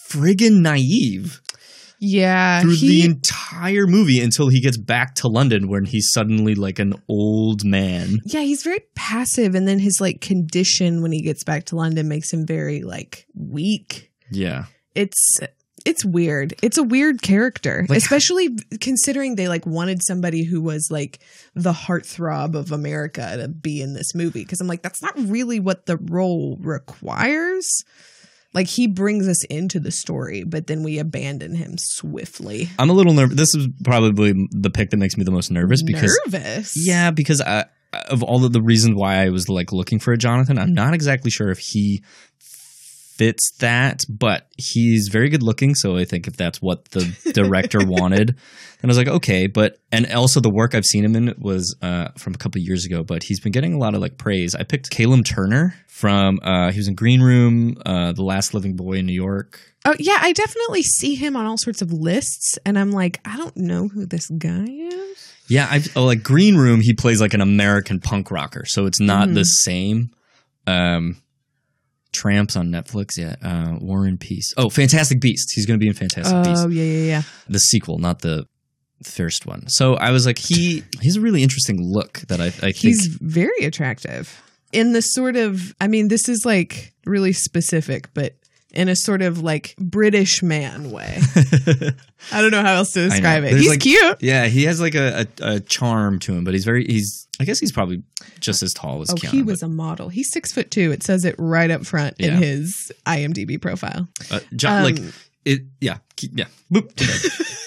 Speaker 5: friggin' naive
Speaker 6: Yeah,
Speaker 5: through
Speaker 6: he,
Speaker 5: the entire movie until he gets back to London, when he's suddenly like an old man.
Speaker 6: yeah, he's very passive, and then his like condition when he gets back to London makes him very like weak.
Speaker 5: Yeah,
Speaker 6: It's it's weird. It's a weird character,
Speaker 5: Like-
Speaker 6: especially considering they like wanted somebody who was like the heartthrob of America to be in this movie. Because I'm like, that's not really what the role requires. Like he brings us into the story, but then we abandon him swiftly.
Speaker 5: I'm a little nervous. This is probably the pick that makes me the most nervous because
Speaker 6: nervous.
Speaker 5: Yeah, because I, of all of the reasons why I was like looking for a Jonathan, I'm mm. not exactly sure if he fits that, but he's very good looking. So I think if that's what the director wanted, then I was like, okay. But and also the work I've seen him in was uh, from a couple of years ago, but he's been getting a lot of like praise. I picked Callum Turner from uh, he was in Green Room, uh, The Last Living Boy in New York.
Speaker 6: Oh yeah, I definitely see him on all sorts of lists, and I'm like, I don't know who this guy is.
Speaker 5: Yeah, I oh, like Green Room. He plays like an American punk rocker, so it's not
Speaker 6: Mhm.
Speaker 5: the same. Um, Tramps on Netflix. Yeah, uh, War and Peace. Oh, Fantastic Beasts. He's going to be in Fantastic Beasts,
Speaker 6: Oh yeah, yeah, yeah.
Speaker 5: the sequel, not the first one. So I was like, he he's a really interesting look that I, I think.
Speaker 6: He's very attractive in the sort of. I mean, this is like really specific, but in a sort of like British man way. I don't know how else to describe it. He's
Speaker 5: like-
Speaker 6: cute.
Speaker 5: Yeah, he has like a, a, a charm to him, but he's very he's. I guess he's probably just as tall as
Speaker 6: Oh,
Speaker 5: Keanu.
Speaker 6: he was a model. He's six foot two. It says it right up front in his IMDb profile.
Speaker 5: Uh, John, like
Speaker 6: Um,
Speaker 5: it. Yeah, yeah. Boop.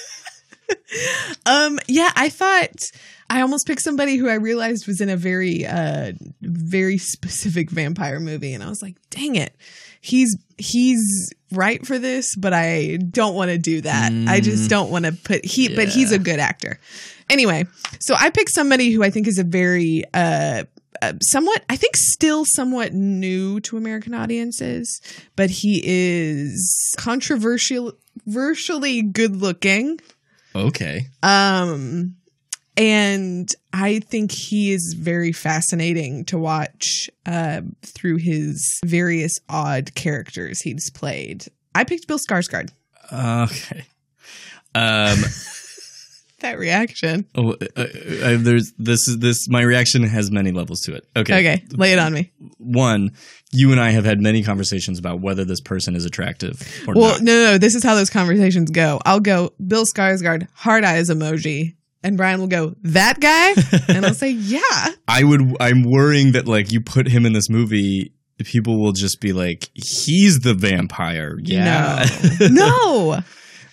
Speaker 6: Um, yeah, I thought I almost picked somebody who I realized was in a very, uh, very specific vampire movie, and I was like, dang it, he's he's right for this, but I don't want to do that. I just
Speaker 14: Mm.
Speaker 6: don't want to put he, but he's a good actor. Anyway, so I picked somebody who I think is a very, uh, uh, somewhat, I think, still somewhat new to American audiences, but he is controversial, controversially good looking.
Speaker 5: okay.
Speaker 6: Um, and I think he is very fascinating to watch uh, through his various odd characters he's played. I picked Bill Skarsgård.
Speaker 5: Okay. Um.
Speaker 6: That reaction.
Speaker 5: Oh, uh, uh, uh, there's this is this. My reaction has many levels to it. Okay.
Speaker 6: Okay, lay it on me.
Speaker 5: One, you and I have had many conversations about whether this person is attractive or
Speaker 6: Well,
Speaker 5: not.
Speaker 6: no, no, no. This is how those conversations go. I'll go Bill Skarsgård, hard eyes emoji, and Brian will go that guy, and I'll say yeah.
Speaker 5: I would. I'm worrying that like you put him in this movie, people will just be like, he's the vampire. Yeah.
Speaker 6: No.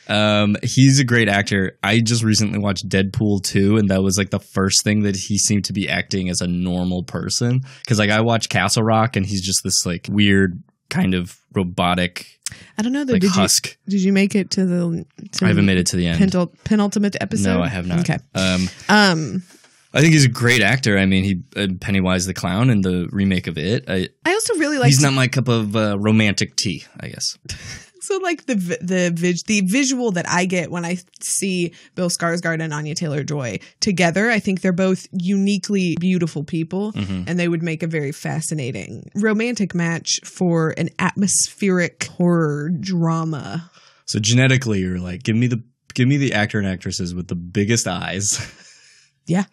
Speaker 5: Um, he's a great actor. I just recently watched Deadpool 2, and that was like the first thing that he seemed to be acting as a normal person. Because like I watched Castle Rock, and he's just this like weird kind of robotic.
Speaker 6: I don't know though.
Speaker 5: Like
Speaker 6: did
Speaker 5: husk.
Speaker 6: you did you make it to the? To
Speaker 5: I haven't made it to the end.
Speaker 6: penul- penultimate episode.
Speaker 5: No, I have not.
Speaker 6: Okay.
Speaker 5: Um,
Speaker 6: Um,
Speaker 5: I think he's a great actor. I mean, he uh, Pennywise the Clown in the remake of it. I,
Speaker 6: I also really like
Speaker 5: he's not my cup of uh, romantic tea. I guess.
Speaker 6: so like the the vis- the visual that I get when I see Bill Skarsgård and Anya Taylor Joy together. I think they're both uniquely beautiful people,
Speaker 5: Mhm.
Speaker 6: and they would make a very fascinating romantic match for an atmospheric horror drama.
Speaker 5: So genetically, you're like, give me the give me the actor and actresses with the biggest eyes.
Speaker 6: Yeah.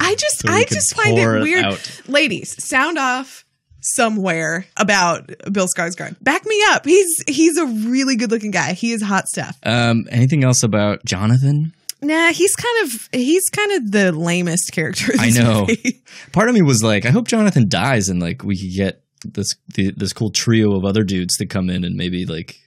Speaker 6: I just
Speaker 5: So
Speaker 6: I just find it weird. Ladies, sound off somewhere about Bill Skarsgård. Back me up. He's he's a really good looking guy. He is hot stuff.
Speaker 5: Um, anything else about Jonathan?
Speaker 6: Nah, he's kind of he's kind of the lamest character.
Speaker 5: I know.
Speaker 6: movie.
Speaker 5: Part of me was like, I hope Jonathan dies and like we could get this the, this cool trio of other dudes to come in and maybe like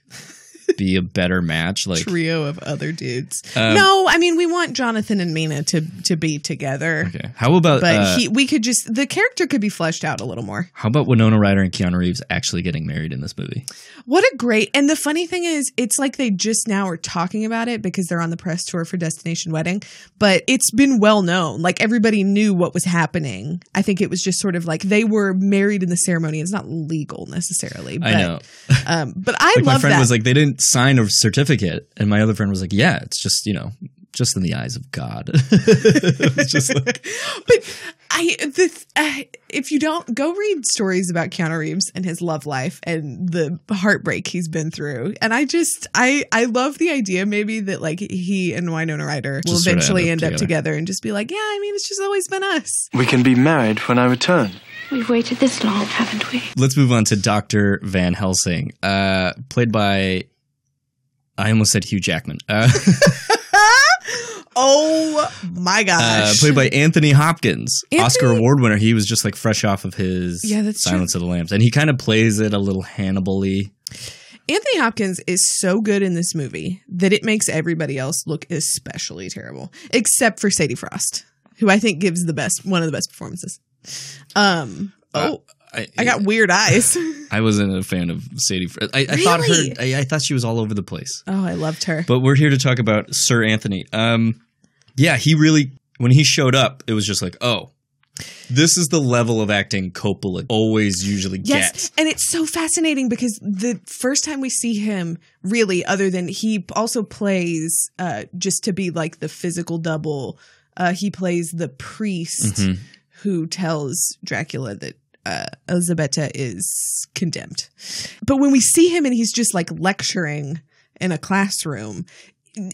Speaker 5: be a better match. Like
Speaker 6: trio of other dudes.
Speaker 5: Um,
Speaker 6: no, I mean we want Jonathan and Mina to to be together.
Speaker 5: Okay. How about
Speaker 6: But
Speaker 5: uh,
Speaker 6: he we could just the character could be fleshed out a little more.
Speaker 5: how about Winona Ryder and Keanu Reeves actually getting married in this movie?
Speaker 6: What a great and the funny thing is it's like they just now are talking about it because they're on the press tour for Destination Wedding, but it's been well known. Like everybody knew what was happening. I think it was just sort of like they were married in the ceremony. It's not legal necessarily. But,
Speaker 5: I know.
Speaker 6: Um, but I
Speaker 5: like my friend
Speaker 6: that.
Speaker 5: was like, they didn't sign a certificate, and my other friend was like, yeah, it's just you know, just in the eyes of God. it's just like, but
Speaker 6: I the uh, if you don't go read stories about Keanu Reeves and his love life and the heartbreak he's been through, and I just I I love the idea maybe that like he and Winona Ryder will
Speaker 10: Just sorta
Speaker 6: eventually
Speaker 10: end
Speaker 6: end
Speaker 10: up
Speaker 6: up together and just be like, yeah, I mean, it's just always been us.
Speaker 10: We can be married when I return.
Speaker 12: We've waited this long, haven't we?
Speaker 5: let's move on to Doctor Van Helsing, uh, played by. I almost said Hugh Jackman. Uh,
Speaker 6: Oh my
Speaker 5: uh,
Speaker 6: gosh!
Speaker 5: played by Anthony Hopkins,
Speaker 6: Anthony-
Speaker 5: Oscar award winner. He was just like fresh off of his
Speaker 6: Yeah, that's true.
Speaker 5: Silence of the Lambs, and he kind of plays it a little Hannibal-y.
Speaker 6: Anthony Hopkins is so good in this movie that it makes everybody else look especially terrible, except for Sadie Frost, who I think gives the best one of the best performances. Um. Oh,
Speaker 5: I,
Speaker 6: I got weird eyes.
Speaker 5: I wasn't a fan of Sadie. Fr- I, I thought her. I, I thought she was all over the place.
Speaker 6: Oh, I loved her.
Speaker 5: But we're here to talk about Sir Anthony. Um, yeah, he really when he showed up, it was just like, oh, this is the level of acting Coppola always usually
Speaker 6: Yes,
Speaker 5: gets.
Speaker 6: and it's so fascinating because the first time we see him, really, other than he also plays uh, just to be like the physical double, uh, he plays the priest
Speaker 5: Mhm.
Speaker 6: who tells Dracula that uh, Elisabeta is condemned. But when we see him and he's just like lecturing in a classroom,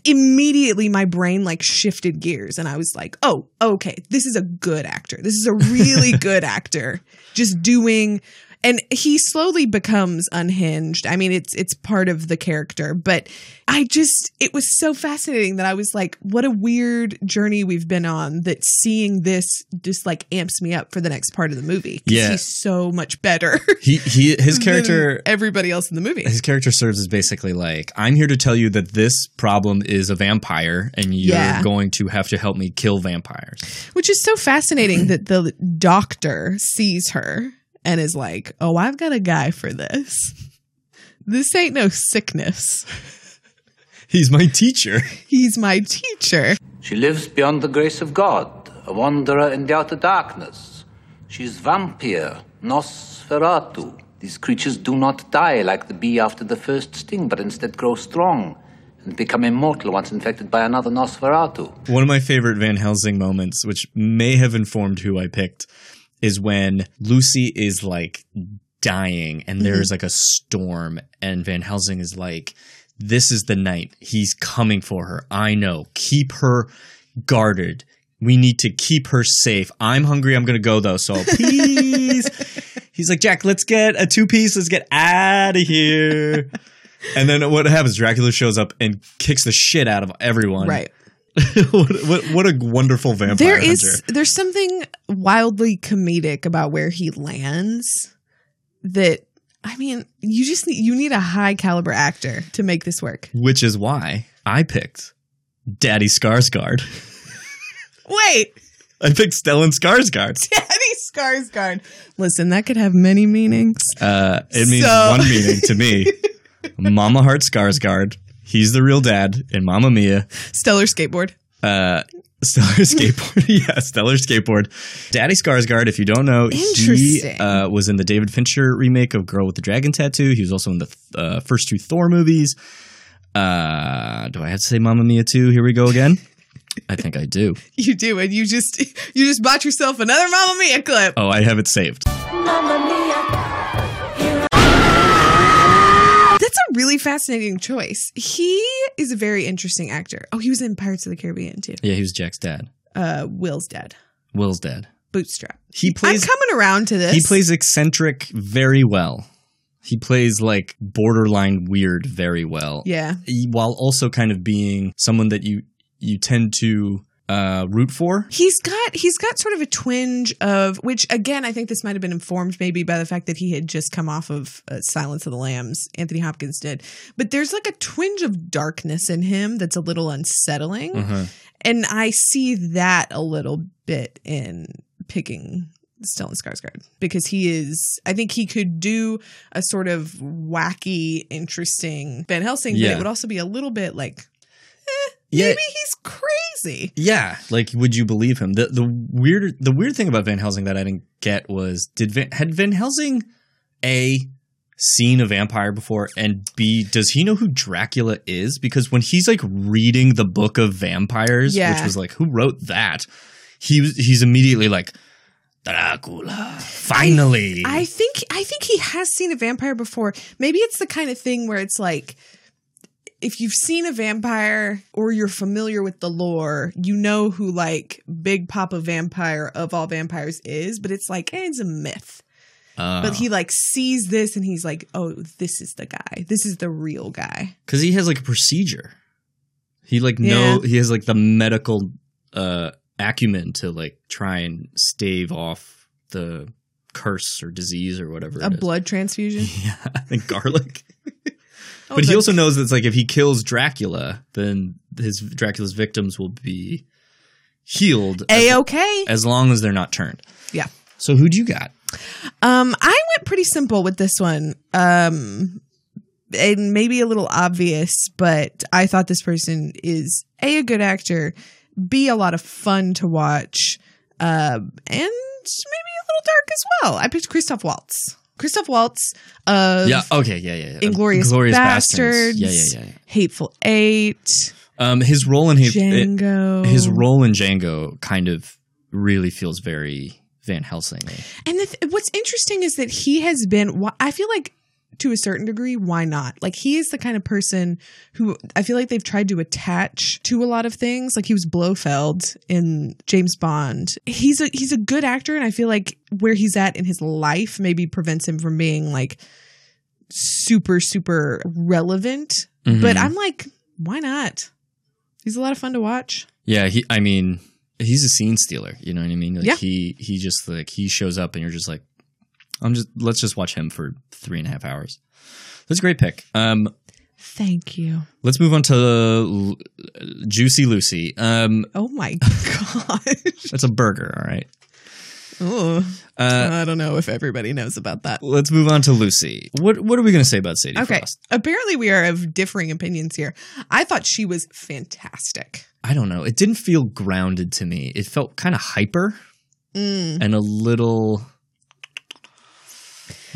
Speaker 6: immediately my brain like shifted gears and I was like, oh, okay, this is a good actor. This is a really good actor just doing and he slowly becomes unhinged. I mean, it's it's part of the character, but I just it was so fascinating that I was like, what a weird journey we've been on that seeing this just like amps me up for the next part of the movie.
Speaker 5: Yeah.
Speaker 6: He's so much better.
Speaker 5: He he his character
Speaker 6: everybody else in the movie.
Speaker 5: his character serves as basically like I'm here to tell you that this problem is a vampire and you're
Speaker 6: Yeah.
Speaker 5: going to have to help me kill vampires.
Speaker 6: Which is so fascinating that the doctor sees her and is like, "Oh, I've got a guy for this. This ain't no sickness.
Speaker 5: He's my teacher.
Speaker 6: He's my teacher."
Speaker 1: She lives beyond the grace of God, a wanderer in the outer darkness. She's vampire, Nosferatu. These creatures do not die like the bee after the first sting, but instead grow strong and become immortal once infected by another Nosferatu.
Speaker 5: One of my favorite Van Helsing moments, which may have informed who I picked, is when Lucy is like dying and mm-hmm. there's like a storm, and Van Helsing is like, This is the night. He's coming for her. I know. Keep her guarded. We need to keep her safe. I'm hungry. I'm going to go though. So please. He's like, Jack, let's get a two piece. Let's get out of here. And then what happens? Dracula shows up and kicks the shit out of everyone.
Speaker 6: Right.
Speaker 5: what, what, what a wonderful vampire
Speaker 6: There
Speaker 5: hunter.
Speaker 6: is there's something wildly comedic about where he lands that I mean, you just need you need a high caliber actor to make this work.
Speaker 5: Which is why I picked Daddy Skarsgård.
Speaker 6: Wait,
Speaker 5: I picked Stellan Skarsgård.
Speaker 6: Daddy Skarsgård. Listen, that could have many meanings.
Speaker 5: Uh, it means
Speaker 6: So-
Speaker 5: one meaning to me. Mama Heart Skarsgård. He's the real dad in Mamma Mia.
Speaker 6: Stellar skateboard.
Speaker 5: Uh, Stellar Skateboard. yeah, Stellar Skateboard. Daddy Skarsgård, if you don't know, he
Speaker 6: Interesting.
Speaker 5: uh, was in the David Fincher remake of Girl with the Dragon Tattoo. He was also in the uh, first two Thor movies. Uh, do I have to say Mamma Mia too? Here we go again. I think I do.
Speaker 6: You do, and you just you just bought yourself another Mamma Mia clip.
Speaker 5: Oh, I have it saved.
Speaker 6: That's a really fascinating choice. He is a very interesting actor. Oh, he was in Pirates of the Caribbean too.
Speaker 5: Yeah, he was Jack's dad.
Speaker 6: Uh, Will's dad,
Speaker 5: Will's dad.
Speaker 6: Bootstrap.
Speaker 5: He plays.
Speaker 6: I'm coming around to this.
Speaker 5: He plays eccentric very well. He plays like borderline weird very well.
Speaker 6: Yeah.
Speaker 5: While also kind of being someone that you you tend to uh, root for.
Speaker 6: He's got he's got sort of a twinge of which again I think this might have been informed maybe by the fact that he had just come off of uh, Silence of the Lambs. Anthony Hopkins did, but there's like a twinge of darkness in him that's a little unsettling,
Speaker 5: Uh-huh.
Speaker 6: and I see that a little bit in picking Stellan Skarsgård because he is I think he could do a sort of wacky, interesting Van Helsing, but it would also be a little bit like eh,
Speaker 5: Yeah.
Speaker 6: maybe he's crazy.
Speaker 5: Yeah, like would you believe him? The the weird the weird thing about Van Helsing that I didn't get was did Van, had Van Helsing a seen a vampire before and B does he know who Dracula is because when he's like reading the book of vampires
Speaker 6: Yeah.
Speaker 5: which was like who wrote that he was he's immediately like Dracula finally
Speaker 6: I think I think he has seen a vampire before. Maybe it's the kind of thing where it's like if you've seen a vampire or you're familiar with the lore, you know who like Big Papa Vampire of all vampires is, but it's like eh, it's a myth.
Speaker 5: Uh,
Speaker 6: But he like sees this and he's like, "Oh, this is the guy. This is the real guy."
Speaker 5: because he has like a procedure. He like know
Speaker 6: Yeah.
Speaker 5: he has like the medical uh acumen to like try and stave off the curse or disease or whatever.
Speaker 6: A
Speaker 5: it is.
Speaker 6: blood transfusion.
Speaker 5: yeah, I think garlic.
Speaker 6: Oh,
Speaker 5: but he also knows that it's like if he kills Dracula, then his Dracula's victims will be healed
Speaker 6: A
Speaker 5: as,
Speaker 6: okay.
Speaker 5: as long as they're not turned.
Speaker 6: Yeah.
Speaker 5: So who'd you got?
Speaker 6: Um, I went pretty simple with this one. Um, and maybe a little obvious, but I thought this person is a a good actor, b a lot of fun to watch, um, and maybe a little dark as well. I picked Christoph Waltz. Christoph Waltz of
Speaker 5: yeah. Okay. Yeah. Yeah. yeah.
Speaker 6: Inglorious
Speaker 5: Glorious
Speaker 6: Bastards,
Speaker 5: Yeah. Yeah. Yeah. yeah.
Speaker 6: Hateful Eight,
Speaker 5: Um, his role in
Speaker 6: Django.
Speaker 5: his role in Django kind of really feels very Van Helsing.
Speaker 6: And the th- what's interesting is that he has been. I feel like to a certain degree, why not? Like he is the kind of person who I feel like they've tried to attach to a lot of things. Like he was Blofeld in James Bond. He's a he's a good actor, and I feel like where he's at in his life maybe prevents him from being like super super relevant.
Speaker 5: Mhm.
Speaker 6: But I'm like, why not? He's a lot of fun to watch.
Speaker 5: Yeah, he. I mean, he's a scene stealer. You know what I mean? Like
Speaker 6: Yeah.
Speaker 5: He he just like he shows up and you're just like, I'm just let's just watch him for three and a half hours. That's a great pick. Um,
Speaker 6: Thank you.
Speaker 5: let's move on to L- Juicy Lucy. Um,
Speaker 6: Oh my gosh.
Speaker 5: that's a burger. All right.
Speaker 6: Oh,
Speaker 5: Uh,
Speaker 6: I don't know if everybody knows about that.
Speaker 5: let's move on to Lucy. What what are we going to say about Sadie
Speaker 6: Okay.
Speaker 5: Frost?
Speaker 6: Apparently, we are of differing opinions here. I thought she was fantastic.
Speaker 5: I don't know. It didn't feel grounded to me. It felt kind of hyper
Speaker 6: Mm.
Speaker 5: and a little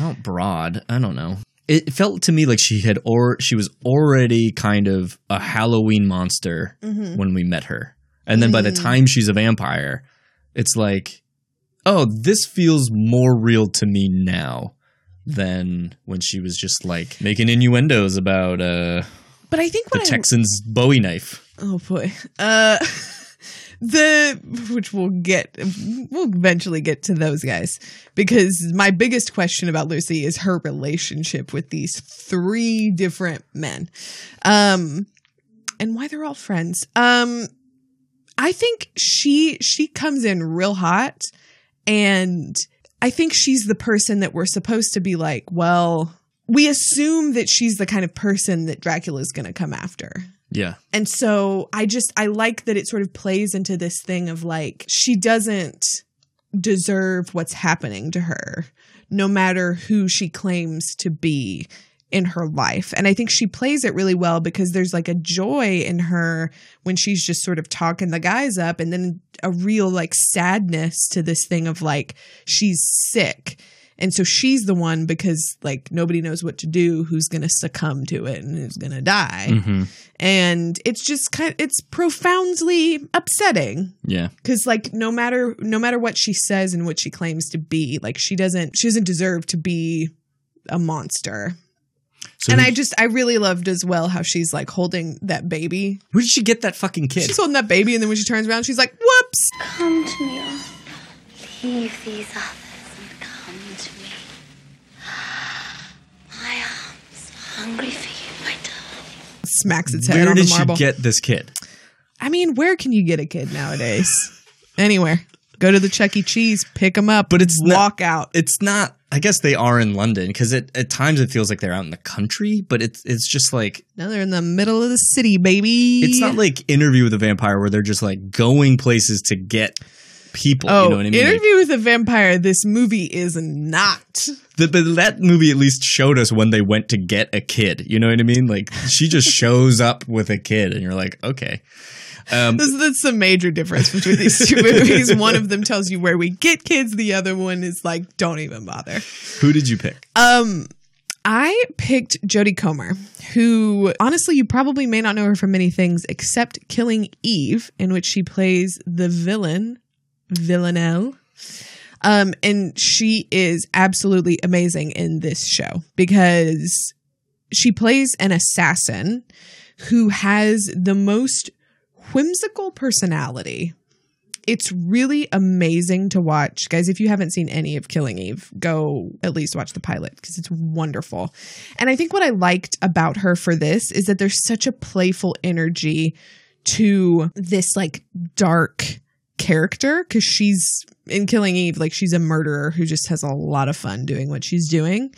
Speaker 5: not broad. I don't know. It felt to me like she had or she was already kind of a Halloween monster
Speaker 6: Mhm.
Speaker 5: when we met her. And then by the
Speaker 6: Mm.
Speaker 5: time she's a vampire, it's like, oh, this feels more real to me now than when she was just like making innuendos about uh
Speaker 6: But I think
Speaker 5: the
Speaker 6: I,
Speaker 5: Texans Bowie knife.
Speaker 6: oh boy, uh, the which we'll get, we'll eventually get to those guys because my biggest question about Lucy is her relationship with these three different men, um, and why they're all friends. Um, I think she she comes in real hot and I think she's the person that we're supposed to be like, well, we assume that she's the kind of person that Dracula's going to come after.
Speaker 5: Yeah.
Speaker 6: And so I just I like that it sort of plays into this thing of like she doesn't deserve what's happening to her no matter who she claims to be in her life. And I think she plays it really well because there's like a joy in her when she's just sort of talking the guys up and then a real like sadness to this thing of like she's sick. And so she's the one because like nobody knows what to do who's going to succumb to it and who's going to die.
Speaker 5: Mhm.
Speaker 6: And it's just kind of, it's profoundly upsetting
Speaker 5: Yeah.
Speaker 6: because like no matter no matter what she says and what she claims to be like she doesn't she doesn't deserve to be a monster
Speaker 5: So
Speaker 6: and i just i really loved as well how she's like holding that baby
Speaker 5: Where did she get that fucking kid?
Speaker 6: she's holding that baby and then when she turns around she's like whoops
Speaker 12: Come to me. Leave these others and come to me. My arms, hungry for you, my darling.
Speaker 6: smacks its head
Speaker 5: Where
Speaker 6: on
Speaker 5: did
Speaker 6: the
Speaker 5: she
Speaker 6: marble
Speaker 5: get this kid?
Speaker 6: I mean, where can you get a kid nowadays? Anywhere. Go to the Chuck E. Cheese, pick them up,
Speaker 5: But it's not-
Speaker 6: walk out.
Speaker 5: It's not. I guess they are in London because it at times it feels like they're out in the country, but it's it's just like
Speaker 6: Now they're in the middle of the city, baby.
Speaker 5: it's not like Interview with a Vampire where they're just like going places to get people.
Speaker 6: Oh,
Speaker 5: you know what I mean? Like,
Speaker 6: Interview with a Vampire. This movie is not.
Speaker 5: the, but that movie at least showed us when they went to get a kid. You know what I mean? Like she just shows up with a kid, and you're like, okay. Um,
Speaker 6: This, that's the major difference between these two movies. One of them tells you where we get kids. The other one is like, don't even bother.
Speaker 5: who did you pick?
Speaker 6: Um, I picked Jodie Comer, who honestly you probably may not know her from many things except Killing Eve, in which she plays the villain, Villanelle. Um, and she is absolutely amazing in this show because she plays an assassin who has the most whimsical personality it's really amazing to watch. Guys, if you haven't seen any of Killing Eve, go at least watch the pilot because it's wonderful. And I think what I liked about her for this is that there's such a playful energy to this like dark character because she's in Killing Eve, like she's a murderer who just has a lot of fun doing what she's doing.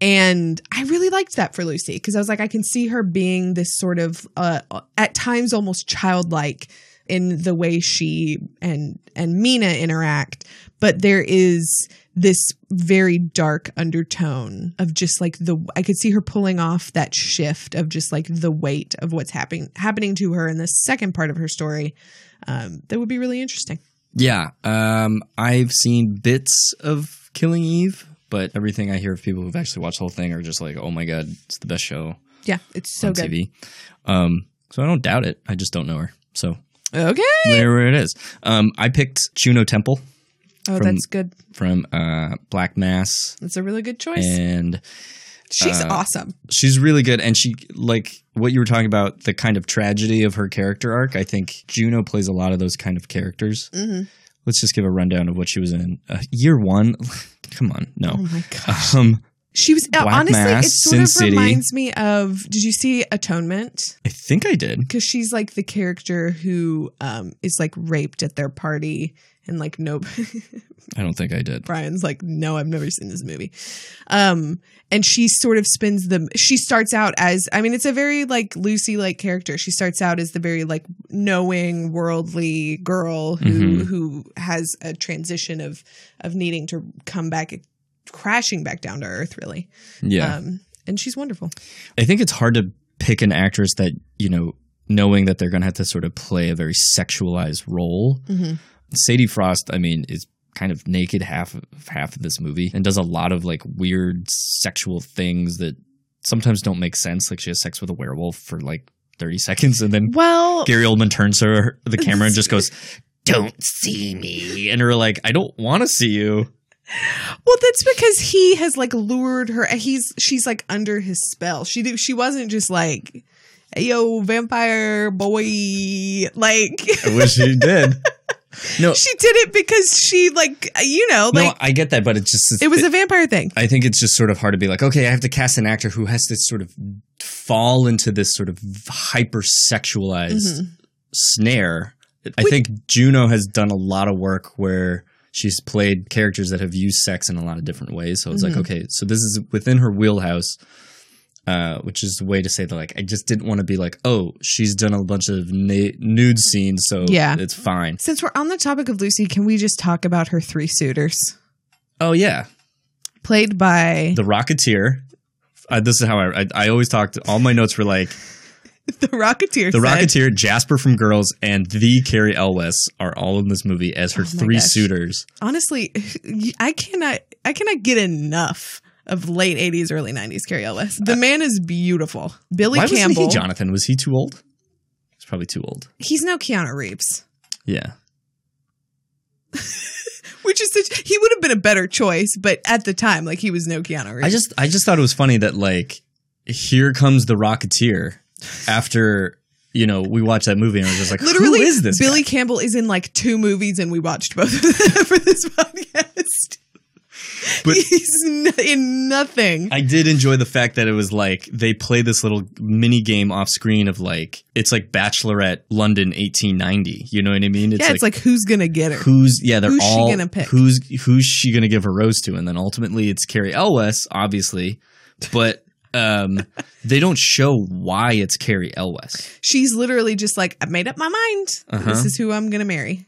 Speaker 6: And I really liked that for Lucy because I was like, I can see her being this sort of, uh, at times almost childlike in the way she and and Mina interact, but there is this very dark undertone of just like the I could see her pulling off that shift of just like the weight of what's happening happening to her in the second part of her story. Um, that would be really interesting.
Speaker 5: Yeah, um, I've seen bits of Killing Eve, but everything I hear of people who've actually watched the whole thing are just like, "Oh my god, it's the best show
Speaker 6: Yeah, it's so
Speaker 5: on
Speaker 6: good.
Speaker 5: TV." Um, so I don't doubt it. I just don't know her. So
Speaker 6: Okay.
Speaker 5: there it is. Um, I picked Juno Temple
Speaker 6: Oh,
Speaker 5: from-
Speaker 6: that's good.
Speaker 5: from uh, Black Mass,
Speaker 6: That's a really good choice.
Speaker 5: and
Speaker 6: She's
Speaker 5: uh,
Speaker 6: awesome.
Speaker 5: she's really good. And she like what you were talking about the kind of tragedy of her character arc. I think Juno plays a lot of those kind of characters.
Speaker 6: hmm
Speaker 5: Let's just give a rundown of what she was in. Uh, year one, come on, no.
Speaker 6: Oh my gosh.
Speaker 5: Um,
Speaker 6: She was uh,
Speaker 5: Black
Speaker 6: honestly.
Speaker 5: Mass,
Speaker 6: it sort
Speaker 5: Sin
Speaker 6: of
Speaker 5: City.
Speaker 6: reminds me of. Did you see Atonement?
Speaker 5: I think I did.
Speaker 6: Because she's like the character who um is like raped at their party and like nope
Speaker 5: I don't think I did.
Speaker 6: Brian's like, no, I've never seen this movie. Um, and she sort of spins the. She starts out as. I mean, it's a very like Lucy like character. She starts out as the very like knowing, worldly girl who
Speaker 5: Mhm.
Speaker 6: who has a transition of of needing to come back, crashing back down to earth. Really.
Speaker 5: Yeah.
Speaker 6: Um, and she's wonderful.
Speaker 5: I think it's hard to pick an actress that, you know, knowing that they're going to have to sort of play a very sexualized role.
Speaker 6: Mhm.
Speaker 5: Sadie Frost, I mean, is kind of naked half of half of this movie and does a lot of like weird sexual things that sometimes don't make sense. Like she has sex with a werewolf for like 30 seconds and then
Speaker 6: Well,
Speaker 5: Gary Oldman turns her, the camera and just goes, "Don't see me." And her like, "I don't want to see you."
Speaker 6: Well, that's because he has like lured her. He's she's like under his spell. She she wasn't just like, hey, "Yo, vampire boy." Like
Speaker 5: I wish she did. No,
Speaker 6: she did it because she like you know
Speaker 5: no, I get that, but it's just
Speaker 6: it was a vampire thing.
Speaker 5: I think it's just sort of hard to be like, okay, I have to cast an actor who has to sort of fall into this sort of hyper sexualized
Speaker 6: Mhm.
Speaker 5: snare. I think Juno has done a lot of work where she's played characters that have used sex in a lot of different ways. So it's
Speaker 6: Mhm.
Speaker 5: like, okay, so this is within her wheelhouse, uh, which is a way to say that, like, I just didn't want to be like, oh, she's done a bunch of na- nude scenes, so
Speaker 6: Yeah.
Speaker 5: it's fine.
Speaker 6: Since we're on the topic of Lucy, can we just talk about her three suitors,
Speaker 5: Oh, yeah.
Speaker 6: played by
Speaker 5: The Rocketeer. Uh, this is how I, I, I always talked, all my notes were like,
Speaker 6: the Rocketeer?
Speaker 5: The
Speaker 6: said-
Speaker 5: Rocketeer, Jasper from Girls, and the Cary Elwes are all in this movie as her
Speaker 6: Oh
Speaker 5: three
Speaker 6: gosh.
Speaker 5: suitors.
Speaker 6: Honestly, I cannot I cannot get enough of late '80s, early '90s Cary Elwes. The uh, man is beautiful. Billy
Speaker 5: Why
Speaker 6: Campbell.
Speaker 5: wasn't he Jonathan? Was he too old? He's probably too old.
Speaker 6: He's now Keanu Reeves.
Speaker 5: Yeah.
Speaker 6: which is such, he would have been a better choice, but at the time, like he was no Keanu Reeves.
Speaker 5: I just I just thought it was funny that like here comes the Rocketeer after you know we watched that movie and I was just like
Speaker 6: literally
Speaker 5: who is this?
Speaker 6: Billy Campbell is in like two movies, and we watched both of them for this podcast.
Speaker 5: But-
Speaker 6: He's n- in nothing.
Speaker 5: I did enjoy the fact that it was like they play this little mini game off screen of like it's like Bachelorette London 1890. You know what I mean?
Speaker 6: yeah, it's like, who's gonna get her?
Speaker 5: who's yeah they're
Speaker 6: Who's she
Speaker 5: all
Speaker 6: gonna pick?
Speaker 5: who's who's she gonna give her rose to and then ultimately it's Cary Elwes obviously but um they don't show why it's Cary Elwes
Speaker 6: She's literally just like, I've made up my mind.
Speaker 5: Uh-huh.
Speaker 6: This is who I'm gonna marry.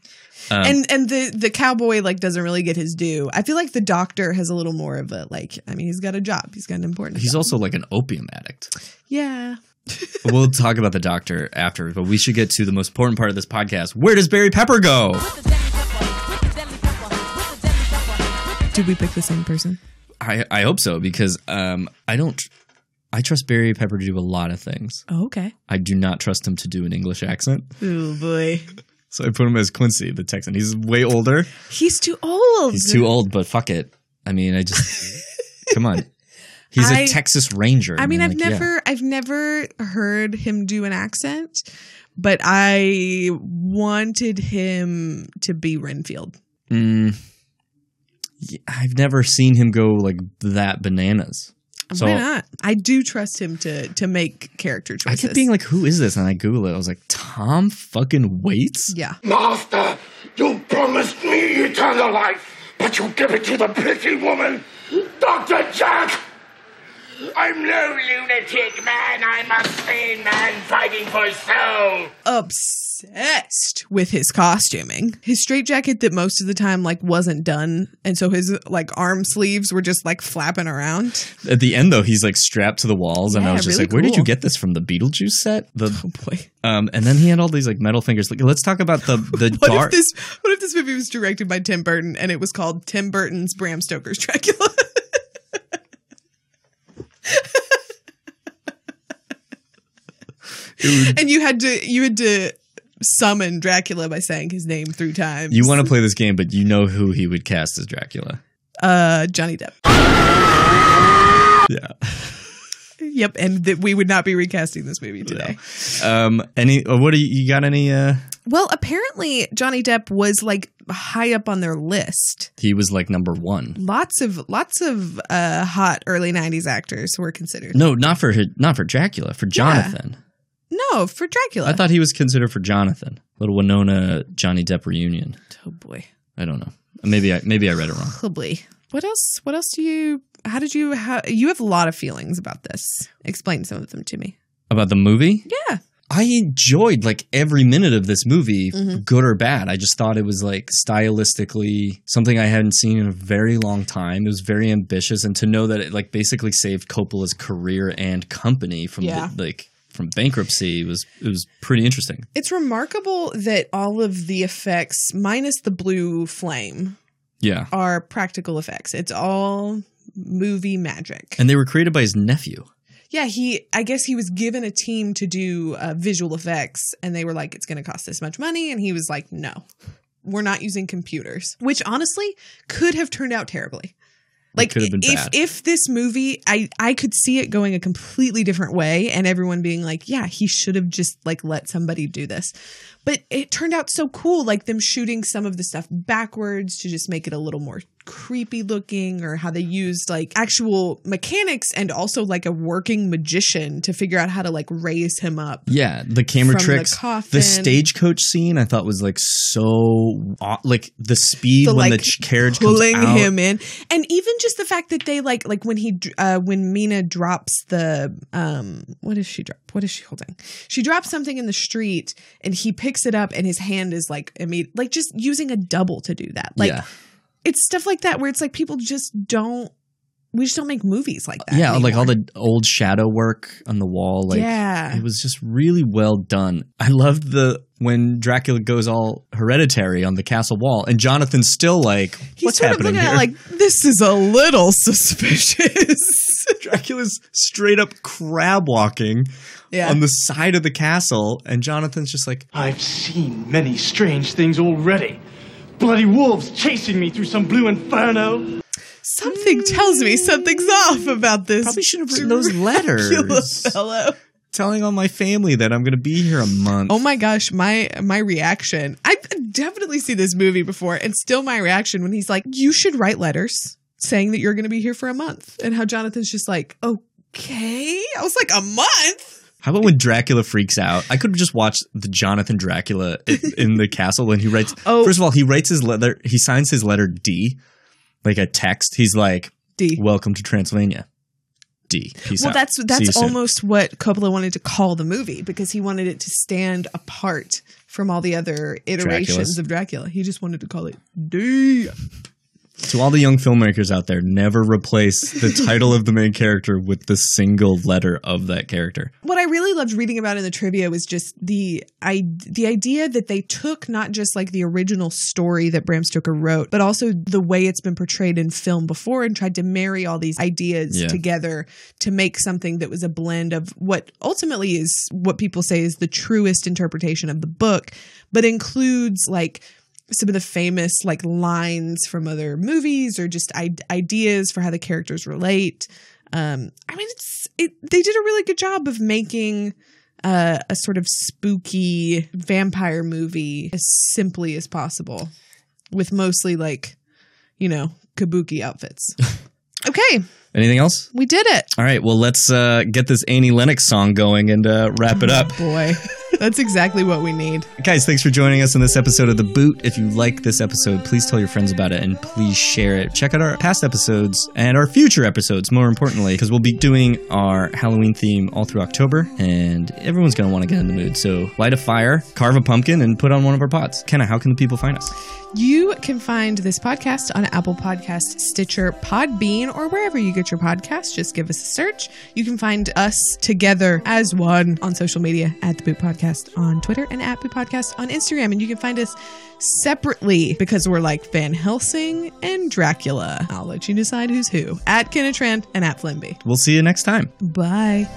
Speaker 5: Um,
Speaker 6: and and the the cowboy like doesn't really get his due. I feel like the doctor has a little more of a like. I mean, he's got a job. He's got an important.
Speaker 5: he's
Speaker 6: job.
Speaker 5: also like an opium addict
Speaker 6: yeah.
Speaker 5: we'll talk about the doctor after but we should get to the most important part of this podcast where does Barry Pepper go
Speaker 6: Did we pick the same person?
Speaker 5: I I hope so because um I don't I trust Barry Pepper to do a lot of things
Speaker 6: Oh, okay.
Speaker 5: I do not trust him to do an English accent
Speaker 6: Oh boy,
Speaker 5: so I put him as Quincy the Texan he's way older
Speaker 6: he's too old.
Speaker 5: He's too old, but fuck it. I mean, I just come on. He's
Speaker 6: I-
Speaker 5: a Texas Ranger.
Speaker 6: I mean, I've
Speaker 5: like, yeah.
Speaker 6: never, I've never heard him do an accent, but I wanted him to be Renfield.
Speaker 5: Mm, I've never seen him go like that bananas. So
Speaker 6: Why not? I do trust him to to make character choices.
Speaker 5: I
Speaker 6: choices.
Speaker 5: kept being like, "Who is this?" And I Google it. I was like, "Tom fucking Waits."
Speaker 6: yeah.
Speaker 8: Master, you promised me eternal life, but you give it to the pretty woman, Dr. Jack! I'm no lunatic man, I'm a sane man fighting for soul.
Speaker 6: obsessed with his costuming. His straitjacket that most of the time like wasn't done, and so his like arm sleeves were just like flapping around.
Speaker 5: At the end, though, he's like strapped to the walls, and I was just
Speaker 6: really
Speaker 5: like, "Where did you get this from? The Beetlejuice set?" The
Speaker 6: Oh boy.
Speaker 5: um, and then he had all these like metal fingers. Like, let's talk about the the
Speaker 6: What
Speaker 5: dark.
Speaker 6: if this what if this movie was directed by Tim Burton and it was called Tim Burton's Bram Stoker's Dracula? and you had to you had to summon Dracula by saying his name three times.
Speaker 5: you want to play this game, but you know who he would cast as Dracula.
Speaker 6: uh Johnny Depp.
Speaker 5: Yeah.
Speaker 6: Yep, and that we would not be recasting this movie today.
Speaker 5: Um. Any? uh, What do you, you got? Any? Uh.
Speaker 6: Well, apparently Johnny Depp was like high up on their list.
Speaker 5: He was like number one.
Speaker 6: Lots of lots of uh, hot early '90s actors were considered.
Speaker 5: No, not for not for Dracula. For Jonathan.
Speaker 6: No, for Dracula.
Speaker 5: I thought he was considered for Jonathan. Little Winona Johnny Depp reunion.
Speaker 6: Oh boy,
Speaker 5: I don't know. Maybe I maybe I read it wrong.
Speaker 6: probably. What else? What else do you? How did you? How you have a lot of feelings about this? Explain some of them to me.
Speaker 5: About the movie?
Speaker 6: Yeah.
Speaker 5: I enjoyed like every minute of this movie,
Speaker 6: Mhm.
Speaker 5: good or bad. I just thought it was like stylistically something I hadn't seen in a very long time. It was very ambitious, and to know that it like basically saved Coppola's career and company from
Speaker 6: Yeah.
Speaker 5: the, like from bankruptcy was it was pretty interesting.
Speaker 6: It's remarkable that all of the effects, minus the blue flame,
Speaker 5: Yeah,
Speaker 6: are practical effects. It's all movie magic.
Speaker 5: and they were created by his nephew.
Speaker 6: Yeah, he. I guess he was given a team to do uh, visual effects, and they were like, "It's going to cost this much money," and he was like, "No, we're not using computers." Which honestly could have turned out terribly. Like
Speaker 5: could have been
Speaker 6: if if this movie, I I could see it going a completely different way, and everyone being like, "Yeah, he should have just like let somebody do this." But it turned out so cool, like them shooting some of the stuff backwards to just make it a little more creepy looking, or how they used like actual mechanics and also like a working magician to figure out how to like raise him up.
Speaker 5: Yeah, the camera
Speaker 6: the
Speaker 5: tricks,
Speaker 6: coffin.
Speaker 5: the stagecoach scene, I thought was like so like the speed
Speaker 6: The,
Speaker 5: when
Speaker 6: like,
Speaker 5: the carriage
Speaker 6: pulling
Speaker 5: comes
Speaker 6: him in. And even just the fact that they like like when he uh when mina drops the um what does she drop what is she holding? She drops something in the street and he picks it up and his hand is like immediate like just using a double to do that. Like
Speaker 5: yeah,
Speaker 6: it's stuff like that where it's like people just don't we just don't make movies like that
Speaker 5: yeah, like all the old shadow work on the wall. Like,
Speaker 6: Yeah.
Speaker 5: it was just really well done. I loved the when Dracula goes all hereditary on the castle wall, and Jonathan's still like,
Speaker 6: He's
Speaker 5: "What's
Speaker 6: sort of
Speaker 5: happening
Speaker 6: looking
Speaker 5: here?"
Speaker 6: at like this is a little suspicious
Speaker 5: Dracula's straight up crab walking
Speaker 6: Yeah.
Speaker 5: on the side of the castle, and Jonathan's just like,
Speaker 10: I've seen many strange things already. Bloody wolves chasing me through some blue inferno.
Speaker 6: something tells me something's off about this
Speaker 5: Probably should have written those
Speaker 6: Dracula
Speaker 5: letters.
Speaker 6: fellow.
Speaker 5: telling all my family that I'm going to be here a month.
Speaker 6: Oh my gosh, my my reaction. I've definitely seen this movie before, and still my reaction when he's like, "You should write letters saying that you're going to be here for a month. And how Jonathan's just like, okay. I was like, a month?
Speaker 5: How about when Dracula freaks out? I could have just watched the Jonathan Dracula in, in the castle when he writes.
Speaker 6: Oh.
Speaker 5: First of all, he writes his letter. He signs his letter D, like a text. He's like,
Speaker 6: D.
Speaker 5: Welcome to Transylvania. D. Peace
Speaker 6: well,
Speaker 5: out.
Speaker 6: that's that's
Speaker 5: soon."
Speaker 6: almost what Coppola wanted to call the movie because he wanted it to stand apart from all the other iterations
Speaker 5: Draculas.
Speaker 6: of Dracula. He just wanted to call it D.
Speaker 5: To all the young filmmakers out there, never replace the title of the main character with the single letter of that character.
Speaker 6: What I really loved reading about in the trivia was just the I, the idea that they took not just like the original story that Bram Stoker wrote, but also the way it's been portrayed in film before and tried to marry all these ideas
Speaker 5: Yeah.
Speaker 6: together to make something that was a blend of what ultimately is what people say is the truest interpretation of the book, but includes like some of the famous like lines from other movies or just I- ideas for how the characters relate. Um, I mean, it's it. They did a really good job of making uh, a sort of spooky vampire movie as simply as possible, with mostly like, you know, kabuki outfits. okay,
Speaker 5: Anything else?
Speaker 6: we did it.
Speaker 5: All right, well, let's uh, get this Annie Lennox song going and uh, wrap it up.
Speaker 6: Boy, that's exactly what we need.
Speaker 5: Guys, thanks for joining us in this episode of The Boot. If you like this episode, please tell your friends about it and please share it. Check out our past episodes and our future episodes, more importantly, because we'll be doing our Halloween theme all through October and everyone's going to want to get in the mood. So light a fire, carve a pumpkin, and put on one of our pots. Kenna, how can the people find us?
Speaker 6: You can find this podcast on Apple Podcast, Stitcher, Podbean, or wherever you get your Podcast. Just give us a search. You can find us together as one on social media at the Boot Podcast on Twitter and at Boot Podcast on Instagram. And you can find us separately because we're like Van Helsing and Dracula. I'll let you decide who's who at Kennetrand and at Flimby.
Speaker 5: We'll see you next time.
Speaker 6: Bye.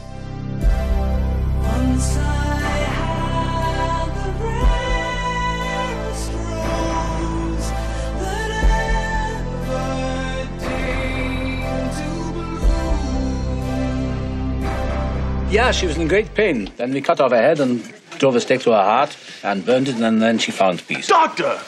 Speaker 1: Yeah, she was in great pain. Then we cut off her head and drove a stake through her heart and burned it, and then she found peace.
Speaker 4: Doctor!